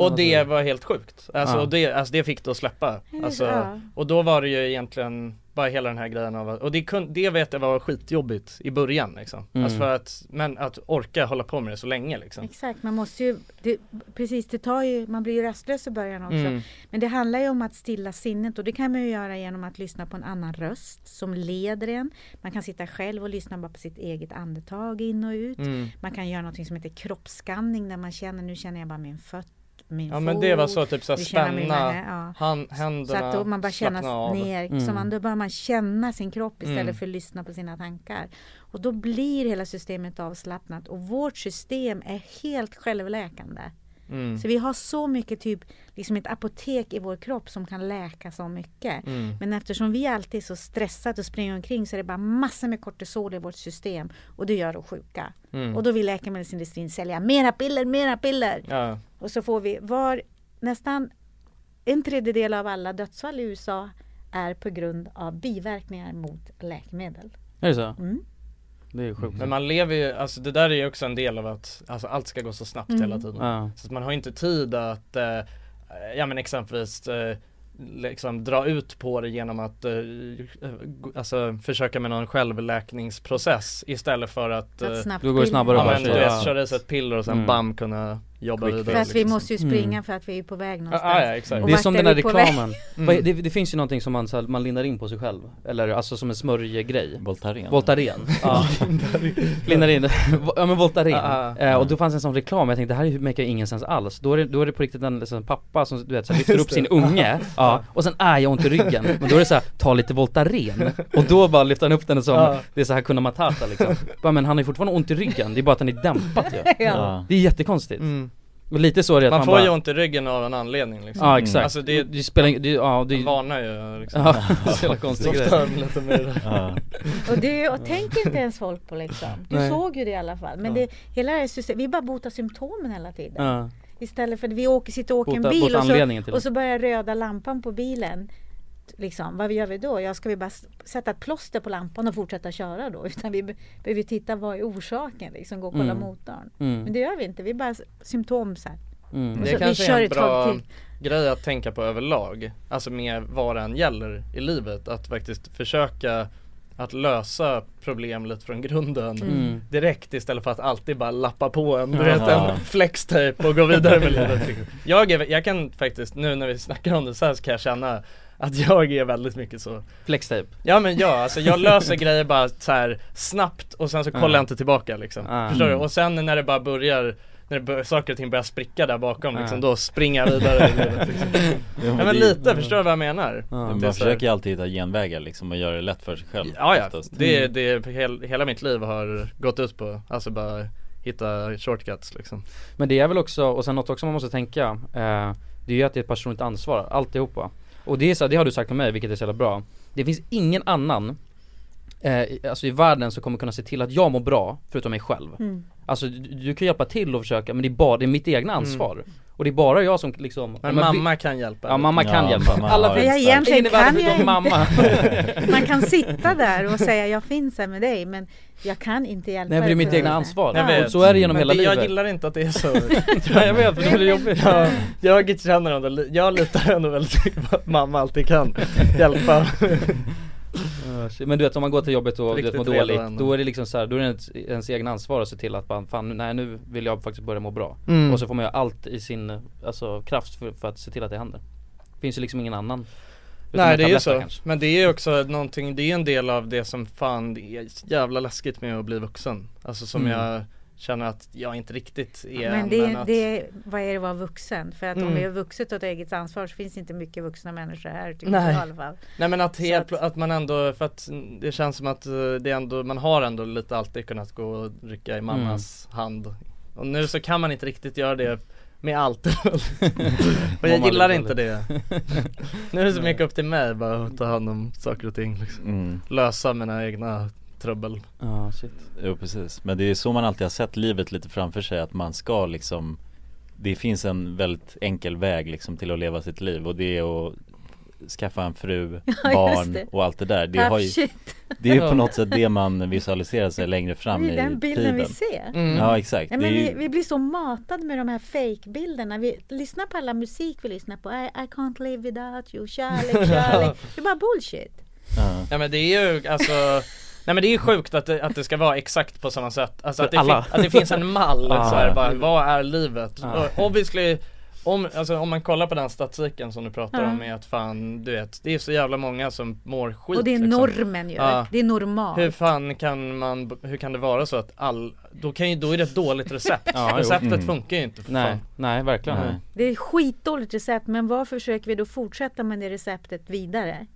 Och det var helt sjukt, alltså, Ja. och det, alltså det fick det att släppa alltså, ja. Och då var det ju egentligen bara hela den här grejen av och det, kun, det vet jag var skitjobbigt i början liksom Mm. Alltså för att, men att orka hålla på med det så länge liksom Exakt, man måste ju, det, precis det tar ju, man blir ju rastlös i början också. Mm. Men det handlar ju om att stilla sinnet och det kan man ju göra genom att lyssna på en annan röst som leder en. Man kan sitta själv och lyssna bara på sitt eget andetag in och ut. Mm. Man kan göra något som heter kroppsskanning där man känner, nu känner jag bara min fött, min Ja men det var så typ såhär spänna ja. hand, Så händerna, att då man bara känna ner, Mm. så man, då börjar man känna sin kropp istället Mm. för att lyssna på sina tankar. Och då blir hela systemet avslappnat och vårt system är helt självläkande. Mm. Så vi har så mycket typ, liksom ett apotek i vår kropp som kan läka så mycket. Mm. Men eftersom vi alltid är så stressade och springer omkring så är det bara massor med kortisol i vårt system och det gör oss sjuka. Mm. Och då vill läkemedelsindustrin sälja mera piller, mera piller. Ja, Och så får vi var nästan en tredjedel av alla dödsfall i USA är på grund av biverkningar mot läkemedel. Är det så? Mm. Det är ju sjukt men man lever ju, alltså det där är ju också en del av att, alltså allt ska gå så snabbt Mm. hela tiden Ja, Så att man har inte tid att, eh, ja men exempelvis eh, liksom dra ut på det genom att eh, alltså försöka med någon självläkningsprocess istället för att eh, Att snabbt Då går snabbare Ja men du köra. vet, köra i sig ett piller och sen Mm. bam kunna jobba vidare För att vi liksom. måste ju springa Mm. för att vi är på väg någonstans. ah, ja exakt. Och Det är som är den vi väg? reklamen, Mm. Det, det finns ju någonting som man, så här, man lindar in på sig själv. Eller alltså som en smörjegrej. Voltaren. Voltaren, ja. Lindar in, ja men Voltaren. Ja, eh, Och då fanns en sån reklam, jag tänkte det här make ingen sens alls. Då är det, då är det på riktigt en liksom, pappa som du vet, så här, lyfter upp sin unge Ja, och sen är jag ont i ryggen. Men då är det så här, ta lite Voltaren. Och då bara lyfter han upp den som, Ja. det är så här Kuna Matata liksom. Bara, Men han har ju fortfarande ont i ryggen, det är bara att den är dämpat ju. Ja. Det är jättekonstigt. Mm. Och lite så är det att Man man, får bara, ju ont i ryggen av en anledning liksom Ja exakt, Alltså det, det spelar det, ja det man varnar ju liksom Ja, så jävla konstig grej. Och det och tänker inte ens folk på liksom. Du Nej. såg ju det i alla fall. Men Ja. det, hela det här systemet, vi bara botar symptomen hela tiden. Ja, Istället för att vi åker, sitter och åker Bota- en bil och så, och så börjar röda lampan på bilen. Liksom, vad gör vi då? Ja, ska vi bara sätta ett plåster på lampan och fortsätta köra då? Utan vi be- behöver titta vad är orsaken, liksom gå och kolla Mm. motorn. mm, Men det gör vi inte, vi bara s- symptom så här. mm. Det så- kanske är en bra grej att tänka på överlag Alltså med vad det än gäller i livet Att faktiskt försöka att lösa problem lite från grunden Mm. direkt istället för att alltid bara lappa på en, du vet en flextape och gå vidare med livet jag, är, jag kan faktiskt, nu när vi snackar om det så här så kan jag känna att jag är väldigt mycket så Flextape Ja men ja, alltså jag löser grejer bara så här snabbt och sen så kollar Ja. jag inte tillbaka liksom Ja. Förstår du? Mm. Och sen när det bara börjar när bör, saker och ting börjar spricka där bakom Ja. liksom, då springer jag vidare i livet liksom. Ja men det- lite, förstår du vad jag menar? Ja. Man försöker ju alltid hitta genvägar liksom och göra det lätt för sig själv Ja ja, oftast. det, Mm. det, hel, hela mitt liv har gått ut på, alltså bara hitta shortcuts liksom Men det är väl också, och sen något också man måste tänka eh, Det är ju att det är ett personligt ansvar, alltihopa och det är så, det har du sagt till mig, vilket är så jävla bra. Det finns ingen annan eh, i- Alltså i världen som kommer kunna se till att jag mår bra, förutom mig själv. Mm. Alltså du, du kan hjälpa till och försöka, men det är bara, det är mitt egna ansvar. Och det är bara jag som liksom Mm. Men ja, vi- mamma kan hjälpa Ja mamma kan Ja, hjälpa, mamma alla finns Ja, egentligen kan jag inte. mamma. Man kan sitta där och säga jag finns här med dig men jag kan inte hjälpa Nej för det är dig mitt egna ansvar, Jag vet. och så är det genom Men hela det, jag livet. gillar inte att det är så. Ja jag vet, det blir jobbigt. Ja, jag känner ändå, jag litar ändå väldigt mycket på att mamma alltid kan hjälpa. Ja. Men du vet om man går till jobbet och du vet, Riktigt mår dåligt, då är det liksom så här, då är det ens, ens egna ansvar att se till att man, fan nej nu vill jag faktiskt börja må bra Mm. Och så får man göra allt i sin, alltså kraft för, för att se till att det händer Finns ju liksom ingen annan Nej det är ju så, kanske. men det är ju också någonting, det är en del av det som fan det är jävla läskigt med att bli vuxen Alltså som Mm. jag känner att jag inte riktigt är Men det, att, det, vad är det att vara vuxen? För att om Mm. vi är vuxet och tar eget ansvar så finns det inte mycket vuxna människor här tycker Nej. jag i alla fall. Nej men att, helt, att- att, man ändå, för att det känns som att eh, det ändå, man har ändå lite alltid kunnat gå och rycka i mammas Mm. hand Och nu så kan man inte riktigt göra det med allt Och jag gillar inte det Nu är det så mycket upp till mig bara att ta hand om saker och ting liksom. mm. Lösa mina egna trubbel Ja shit Jo precis, men det är så man alltid har sett livet lite framför sig att man ska liksom det finns en väldigt enkel väg liksom till att leva sitt liv och det är att skaffa en fru, barn det. och allt det där Det, Tough har ju, det är ju på något sätt det man visualiserar sig längre fram Det i är den bilden vi tiden ser. Mm. Ja exakt, Ja, det men är vi, ju, vi blir så matade med de här fake-bilderna. Vi lyssnar på alla musik vi lyssnar på. I, I can't live without you, kärlek, kärlek. Det är bara bullshit. ja. Ja men det är ju alltså Nej men det är ju sjukt att det, att det ska vara exakt på samma sätt Alltså att det, alla. fin- att det finns en mall Ja. så här, bara, vad är livet? Ja. Och Obviously om, alltså, om man kollar på den statistiken som du pratar Ja. om är att fan, du vet, det är så jävla många som mår skit Och det är liksom. normen ju. Ja. Det är normalt. Hur fan kan man, hur kan det vara så att all, då kan ju, då är det ett dåligt recept Ja. Receptet Mm. funkar ju inte för Nej, fan nej verkligen Nej. Det är skitdåligt recept men varför försöker vi då fortsätta med det receptet vidare?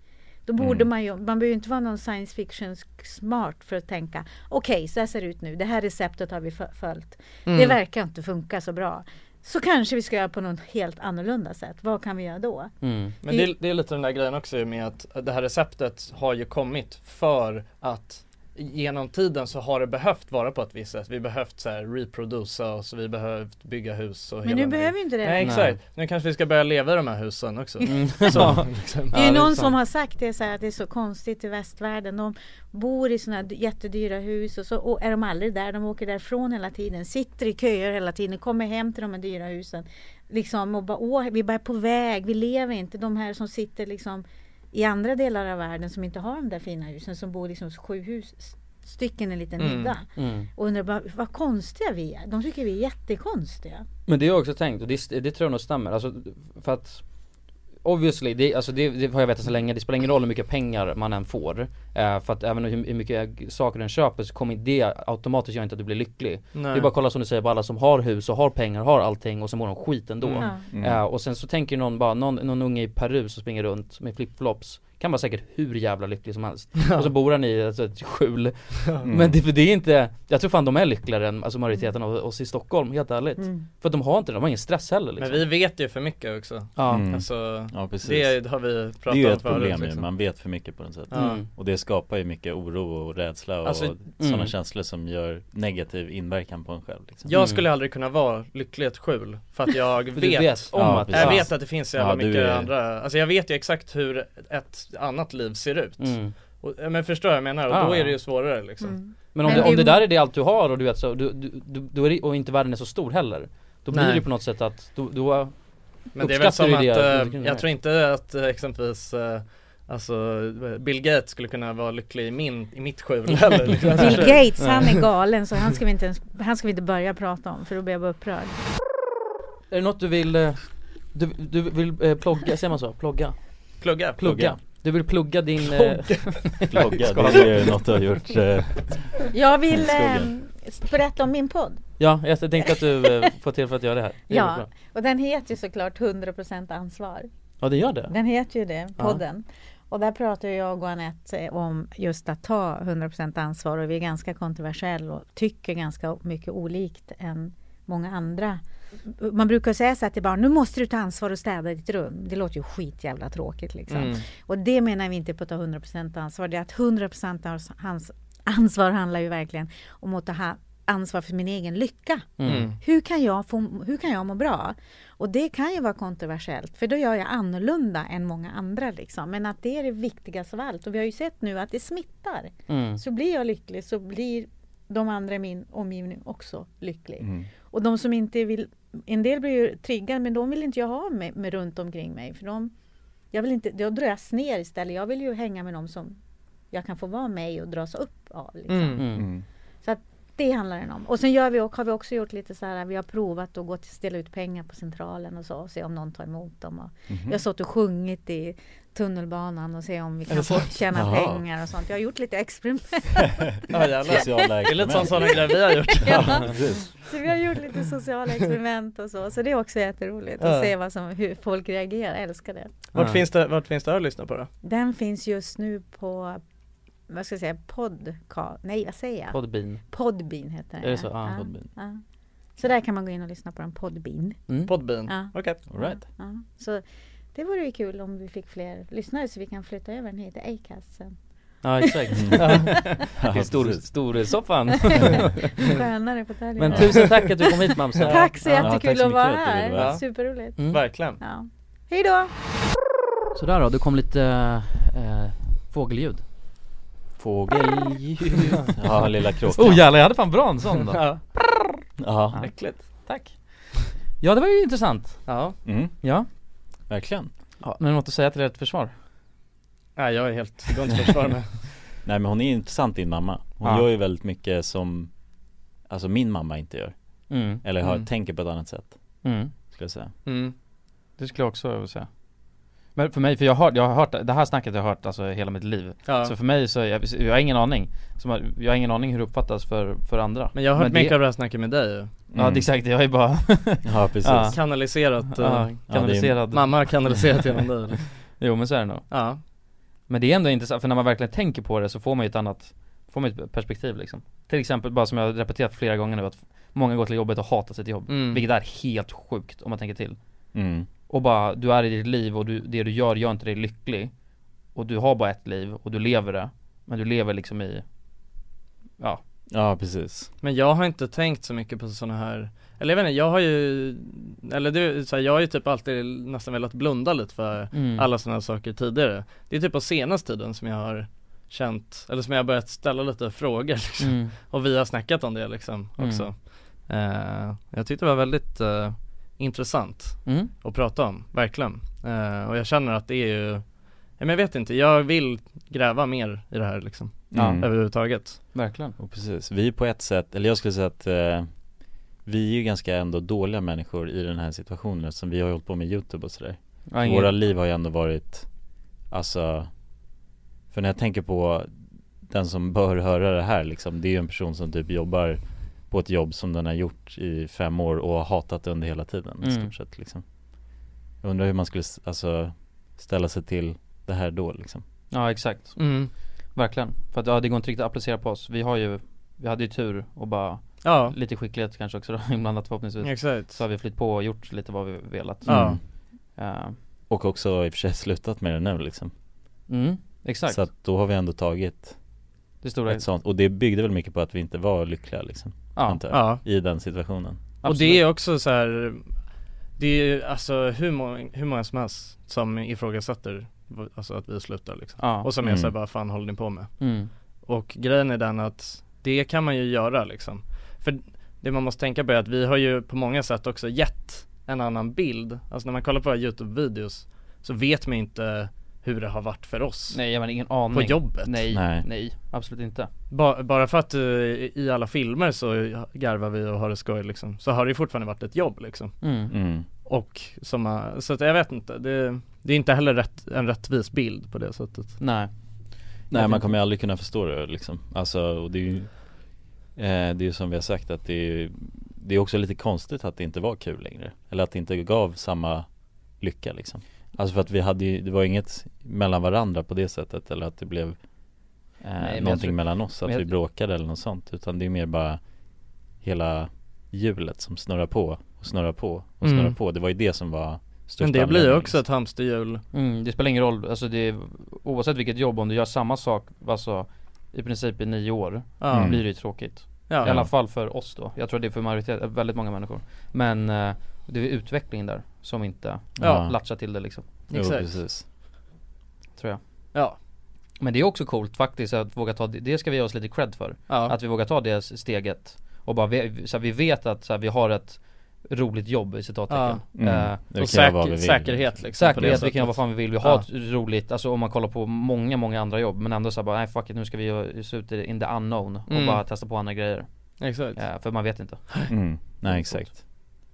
Då borde Mm. man ju, man behöver inte vara någon science fiction smart för att tänka okej så här ser det ut nu, det här receptet har vi fö- följt. Det Mm. verkar inte funka så bra. Så kanske vi ska göra på något helt annorlunda sätt. Vad kan vi göra då? mm. Men det det är lite den där grejen också med att det här receptet har ju kommit för att genom tiden så har det behövt vara på ett visst sätt. Vi behövt så här reproducera oss, vi behövt bygga hus och Men nu behöver vi inte det. Nej exakt, nu kanske vi ska börja leva i de här husen också. Mm. Så, Ja. liksom. Det är Ja, ju det är någon som har sagt det så här, att det är så konstigt i västvärlden. De bor i sådana jättedyra hus och så och är de aldrig där. De åker därifrån hela tiden, sitter i köer hela tiden, kommer hem till de här dyra husen. Liksom och bara, åh, vi bara är på väg, vi lever inte. De här som sitter liksom i andra delar av världen som inte har de där fina husen, som bor liksom sju hus stycken en liten Mm. Mm. Och undrar bara, vad konstiga vi är. De tycker vi är jättekonstiga. Men det har jag också tänkt och det, det tror jag nog stämmer, alltså för att Obviously, det, alltså det, det har jag vetat så länge, det spelar ingen roll hur mycket pengar man än får eh, För att även hur, hur mycket saker den köper så kommer det automatiskt göra inte att du blir lycklig Nej. Det är bara att kolla som du säger på alla som har hus och har pengar, har allting och så mår de skit ändå Mm. Mm. Eh, Och sen så tänker någon bara, någon, någon unge i Peru som springer runt med flipflops Kan vara säkert hur jävla lycklig som helst Och så bor han i alltså, ett skjul Mm. Men det, för det är inte, jag tror fan de är lyckligare än alltså majoriteten av oss i Stockholm, helt ärligt Mm. För att de har inte det, de har ingen stress heller liksom Men vi vet ju för mycket också. Ja, Mm. Alltså, Ja precis det har vi Det pratat är ju om ett problem liksom. man vet för mycket på något sätt. Mm. Och det skapar ju mycket oro och rädsla och Alltså, sådana mm. känslor som gör negativ inverkan på en själv liksom. Jag Mm. skulle aldrig kunna vara lycklig i ett skjul för att jag För vet, vet om Ja, att. Jag vet att det finns så jävla Ja, du mycket är- andra, alltså jag vet ju exakt hur ett annat liv ser ut mm. och, Men förstår jag menar? Och Ja. då är det ju svårare liksom Mm. Men om, Men det, om det- där är det allt du har och du vet så, du, du, du, det, och inte världen är så stor heller Då blir Nej. det ju på något sätt att, då, då Men det är väl som du att, är. jag tror inte att eh, exempelvis eh, Alltså Bill Gates skulle kunna vara lycklig i, min, i mitt skjul heller liksom. Bill Gates, han är galen så han ska vi inte ens, han ska vi inte börja prata om för då blir jag bara upprörd. Är det något du vill, du, du vill eh, plogga, säger man så? Plogga? Plugga, Plugga? Du vill plugga din... eh, Plogga, det är ju något du har gjort eh, Jag vill eh, berätta om min podd. Ja, jag tänkte att du eh, får tillfälle att göra det här det är Ja, bra. och den heter ju såklart 100% ansvar. Ja det gör det? Den heter ju det, Ja. podden. Och där pratar jag och Anette eh, om just att ta 100% ansvar och vi är ganska kontroversiella och tycker ganska mycket olikt än många andra. Man brukar säga så här till barn, nu måste du ta ansvar och städa ditt rum. Det låter ju skitjävla tråkigt liksom. Mm. Och det menar vi inte på att ta 100% ansvar. Det är att 100% av hans ansvar handlar ju verkligen om att ta ha ansvar för min egen lycka. Mm. Hur kan, jag få, hur kan jag må bra? Och det kan ju vara kontroversiellt, för då gör jag annorlunda än många andra. Liksom. Men att det är det viktigaste av allt. Och vi har ju sett nu att det smittar. Mm. Så blir jag lycklig så blir de andra i min omgivning också lycklig. Och de som inte vill, en del blir ju triggade men de vill inte jag ha med, med runt omkring mig. För de, jag vill inte, då dras ner istället. Jag vill ju hänga med dem som jag kan få vara med och dras upp av. Liksom. Mm. Mm. Mm. Det handlar den om. Och sen gör vi, och har vi också gjort lite så här, vi har provat att gå till ställa ut pengar på centralen och så och se om någon tar emot dem. Och Mhm. Vi har stått och sjungit i tunnelbanan och se om vi kan få tjäna Jaha. pengar och sånt. Jag har gjort lite experiment. Ja Det är lite som sådana grejer vi har gjort Ja. Så vi har gjort lite sociala experiment och så. Så det är också jätteroligt Ja. att se vad som, hur folk reagerar. Jag älskar det. Vart Ja. finns det, vart finns det att lyssna på då? Den finns just nu på vad ska jag säga, podcast, nej vad säger jag? Podbean Podbean heter den. Är det ja. så? Ja, ja, Podbean. ja. Så där kan man gå in och lyssna på den, Podbean. mm. Podbean? Ja. Okej All right. Ja, så det vore ju kul om vi fick fler lyssnare så vi kan flytta över den hit till Acast sen. Ja exakt, Mm. ja. Ja, stor, precis. storsoffan Skönare fåtöljer. Men tusen tack att du kom hit Mamsen Tack så Ja, jättekul tack så att vara här, här. superroligt. Mm. Verkligen. Ja. Hej då! Sådär då, det kom lite eh, fågelljud Fågelljud Ja, lilla kråkan Oh jävlar, jag hade fan bra en sån då Ja, Ja, äckligt. Tack Ja det var ju intressant Ja. mm, Ja, verkligen ja. men något att säga till ert försvar? Nej jag är helt, det går inte att försvara mig. Nej men hon är intressant din mamma Hon Ja. gör ju väldigt mycket som Alltså min mamma inte gör Mm, Eller har, Mm. tänker på ett annat sätt mm. Skulle jag säga Mm. Det skulle jag också säga Men för mig, för jag har, jag har hört, det här snacket har jag hört alltså hela mitt liv Ja. Så för mig så, jag, jag har ingen aning Som, har- Jag har ingen aning hur det uppfattas för, för andra Men jag har hört det- mycket av det här snacket med dig ju. Ja Mm. det är exakt, jag är bara Ja precis Ja. Kanaliserat, ja, eh, kanaliserad mamma har kanaliserat genom dig eller? Jo men så är det nog Ja. Men det är ändå intressant, för när man verkligen tänker på det så får man ju ett annat Får man ett perspektiv liksom Till exempel, bara som jag har repeterat flera gånger nu att Många går till jobbet och hatar sitt jobb Mm. Vilket är helt sjukt om man tänker till mm. Och bara, du är i ditt liv och du, det du gör gör inte dig lycklig. Och du har bara ett liv och du lever det. Men du lever liksom i Ja, Ja precis. Men jag har inte tänkt så mycket på sådana här Eller jag vet inte, jag har ju Eller det, så här, jag har ju typ alltid nästan velat blunda lite för Mm. alla sådana här saker tidigare. Det är typ på senaste tiden som jag har känt, eller som jag har börjat ställa lite frågor liksom. Mm. Och vi har snackat om det liksom Mm. också. Eh, Jag tyckte det var väldigt eh, intressant Mm. att prata om, verkligen eh, Och jag känner att det är ju men jag vet inte, jag vill gräva mer i det här liksom. Mm. Överhuvudtaget verkligen Och precis, vi på ett sätt, eller jag skulle säga att eh, Vi är ju ganska ändå dåliga människor i den här situationen eftersom vi har hållit på med youtube och sådär ingen- Våra liv har ju ändå varit Alltså För när jag tänker på Den som bör höra det här liksom Det är ju en person som typ jobbar På ett jobb som den har gjort i fem år och har hatat det under hela tiden i Mm. stort sett liksom. Jag undrar hur man skulle alltså Ställa sig till det här då liksom. Ja exakt, mm. verkligen. För att ja, det går inte riktigt att applicera på oss. Vi har ju, vi hade ju tur och bara Ja, Lite skicklighet kanske också då, inblandat förhoppningsvis. Exakt. Så har vi flytt på och gjort lite vad vi velat. Ja. Mm. Eh, Och också i och för sig slutat med det nu liksom. Mm, exakt. Så att då har vi ändå tagit Det stora ett sånt Och det byggde väl mycket på att vi inte var lyckliga liksom antar jag, Ja, I den situationen. Och det är också så här. Det är ju alltså hur många, hur många som helst som ifrågasätter Alltså att vi slutar liksom. Ja, Och som är Mm. såhär, vad fan håller ni på med? mm, Och grejen är den att det kan man ju göra liksom. För det man måste tänka på är att vi har ju på många sätt också gett en annan bild. Alltså när man kollar på våra YouTube-videos Så vet man inte hur det har varit för oss. Nej jag har ingen aning. På jobbet. Nej, Nej. nej, absolut inte. Ba Bara för att eh, i alla filmer så garvar vi och har det skoj liksom. Så har det ju fortfarande varit ett jobb liksom. Mm. mm. Och som, har- så att jag vet inte, det, det är inte heller rätt, en rättvis bild på det sättet. Nej. Nej man kommer ju aldrig kunna förstå det liksom. Alltså och det är ju eh, Det är ju som vi har sagt att det är Det är också lite konstigt att det inte var kul längre. Eller att det inte gav samma lycka liksom Alltså för att vi hade ju, det var inget mellan varandra på det sättet eller att det blev eh, jag Någonting tror- mellan oss, att jag- vi bråkade eller något sånt Utan det är mer bara Hela hjulet som snurrar på och snurrar på och Mm. snurrar på. Det var ju det som var största Men det blir ju också ett hamsterhjul. Mm, Det spelar ingen roll, alltså det är, Oavsett vilket jobb, om du gör samma sak, alltså I princip i nio år, Ja, Mm. blir det ju tråkigt. Ja. I alla fall för oss då, jag tror det är för majoritet, väldigt många människor. Men eh, det är utvecklingen där som inte Ja. latchar till det liksom, Jo, exakt. precis. Tror jag. Ja, Men det är också coolt faktiskt att våga ta det, det ska vi ge oss lite cred för. Ja, Att vi vågar ta det steget och bara, vi, så här, vi vet att så här, vi har ett roligt jobb i citattecken. Mm. Eh, Det och säker, säkerhet liksom Säkerhet, vi kan göra vad fan vi vill, vi har Ja. ett roligt, alltså om man kollar på många, många andra jobb Men ändå såhär bara, nej fuck it, nu ska vi se ut in the unknown och Mm. bara testa på andra grejer. Exakt, Eh, För man vet inte. Mm. Nej exakt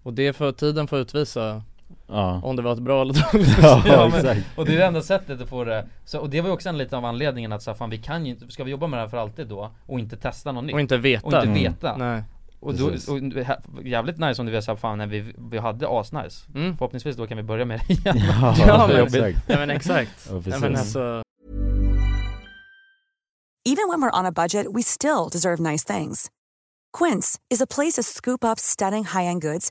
och det får tiden får utvisa Ja, om det var ett bra eller dåligt. Ja, Ja, men- Och det är det enda sättet att få det, så, och det var ju också en liten av anledningen att så fan vi kan ju inte, ska vi jobba med det här för alltid då? Och inte testa något nytt? Och inte veta. Och inte Mm. veta. Nej, Och då, och, jävligt nice om du vet såhär, fan när vi, vi hade asnice. Mm. Förhoppningsvis då kan vi börja med det igen. Ja, Ja, men- exakt. Ja men exakt. Ja, ja, men alltså Even when we're on a budget, we still deserve nice things. Quince is a place to scoop up stunning high-end goods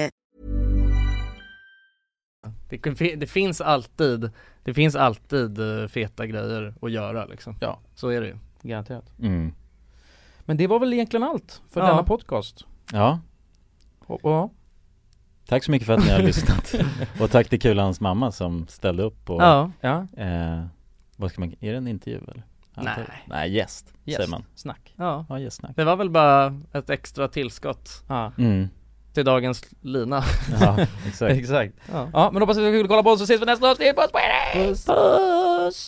Det, det finns alltid, det finns alltid eh, feta grejer att göra liksom Ja, Så är det ju garanterat Mm. Men det var väl egentligen allt för Ja. denna podcast Ja, och, och, tack så mycket för att ni har lyssnat. Och tack till Kulans mamma som ställde upp och Ja, eh, vad ska man, är det en intervju eller? Nej. Nej, gäst, yes, säger man. snack ja Ja, gästsnack. Det var väl bara ett extra tillskott Ja, Mm. Till dagens lina Ja, exakt. exakt Ja, Ja, men hoppas att vi vill kolla på oss så ses vi nästa avsnitt, puss på er! Puss.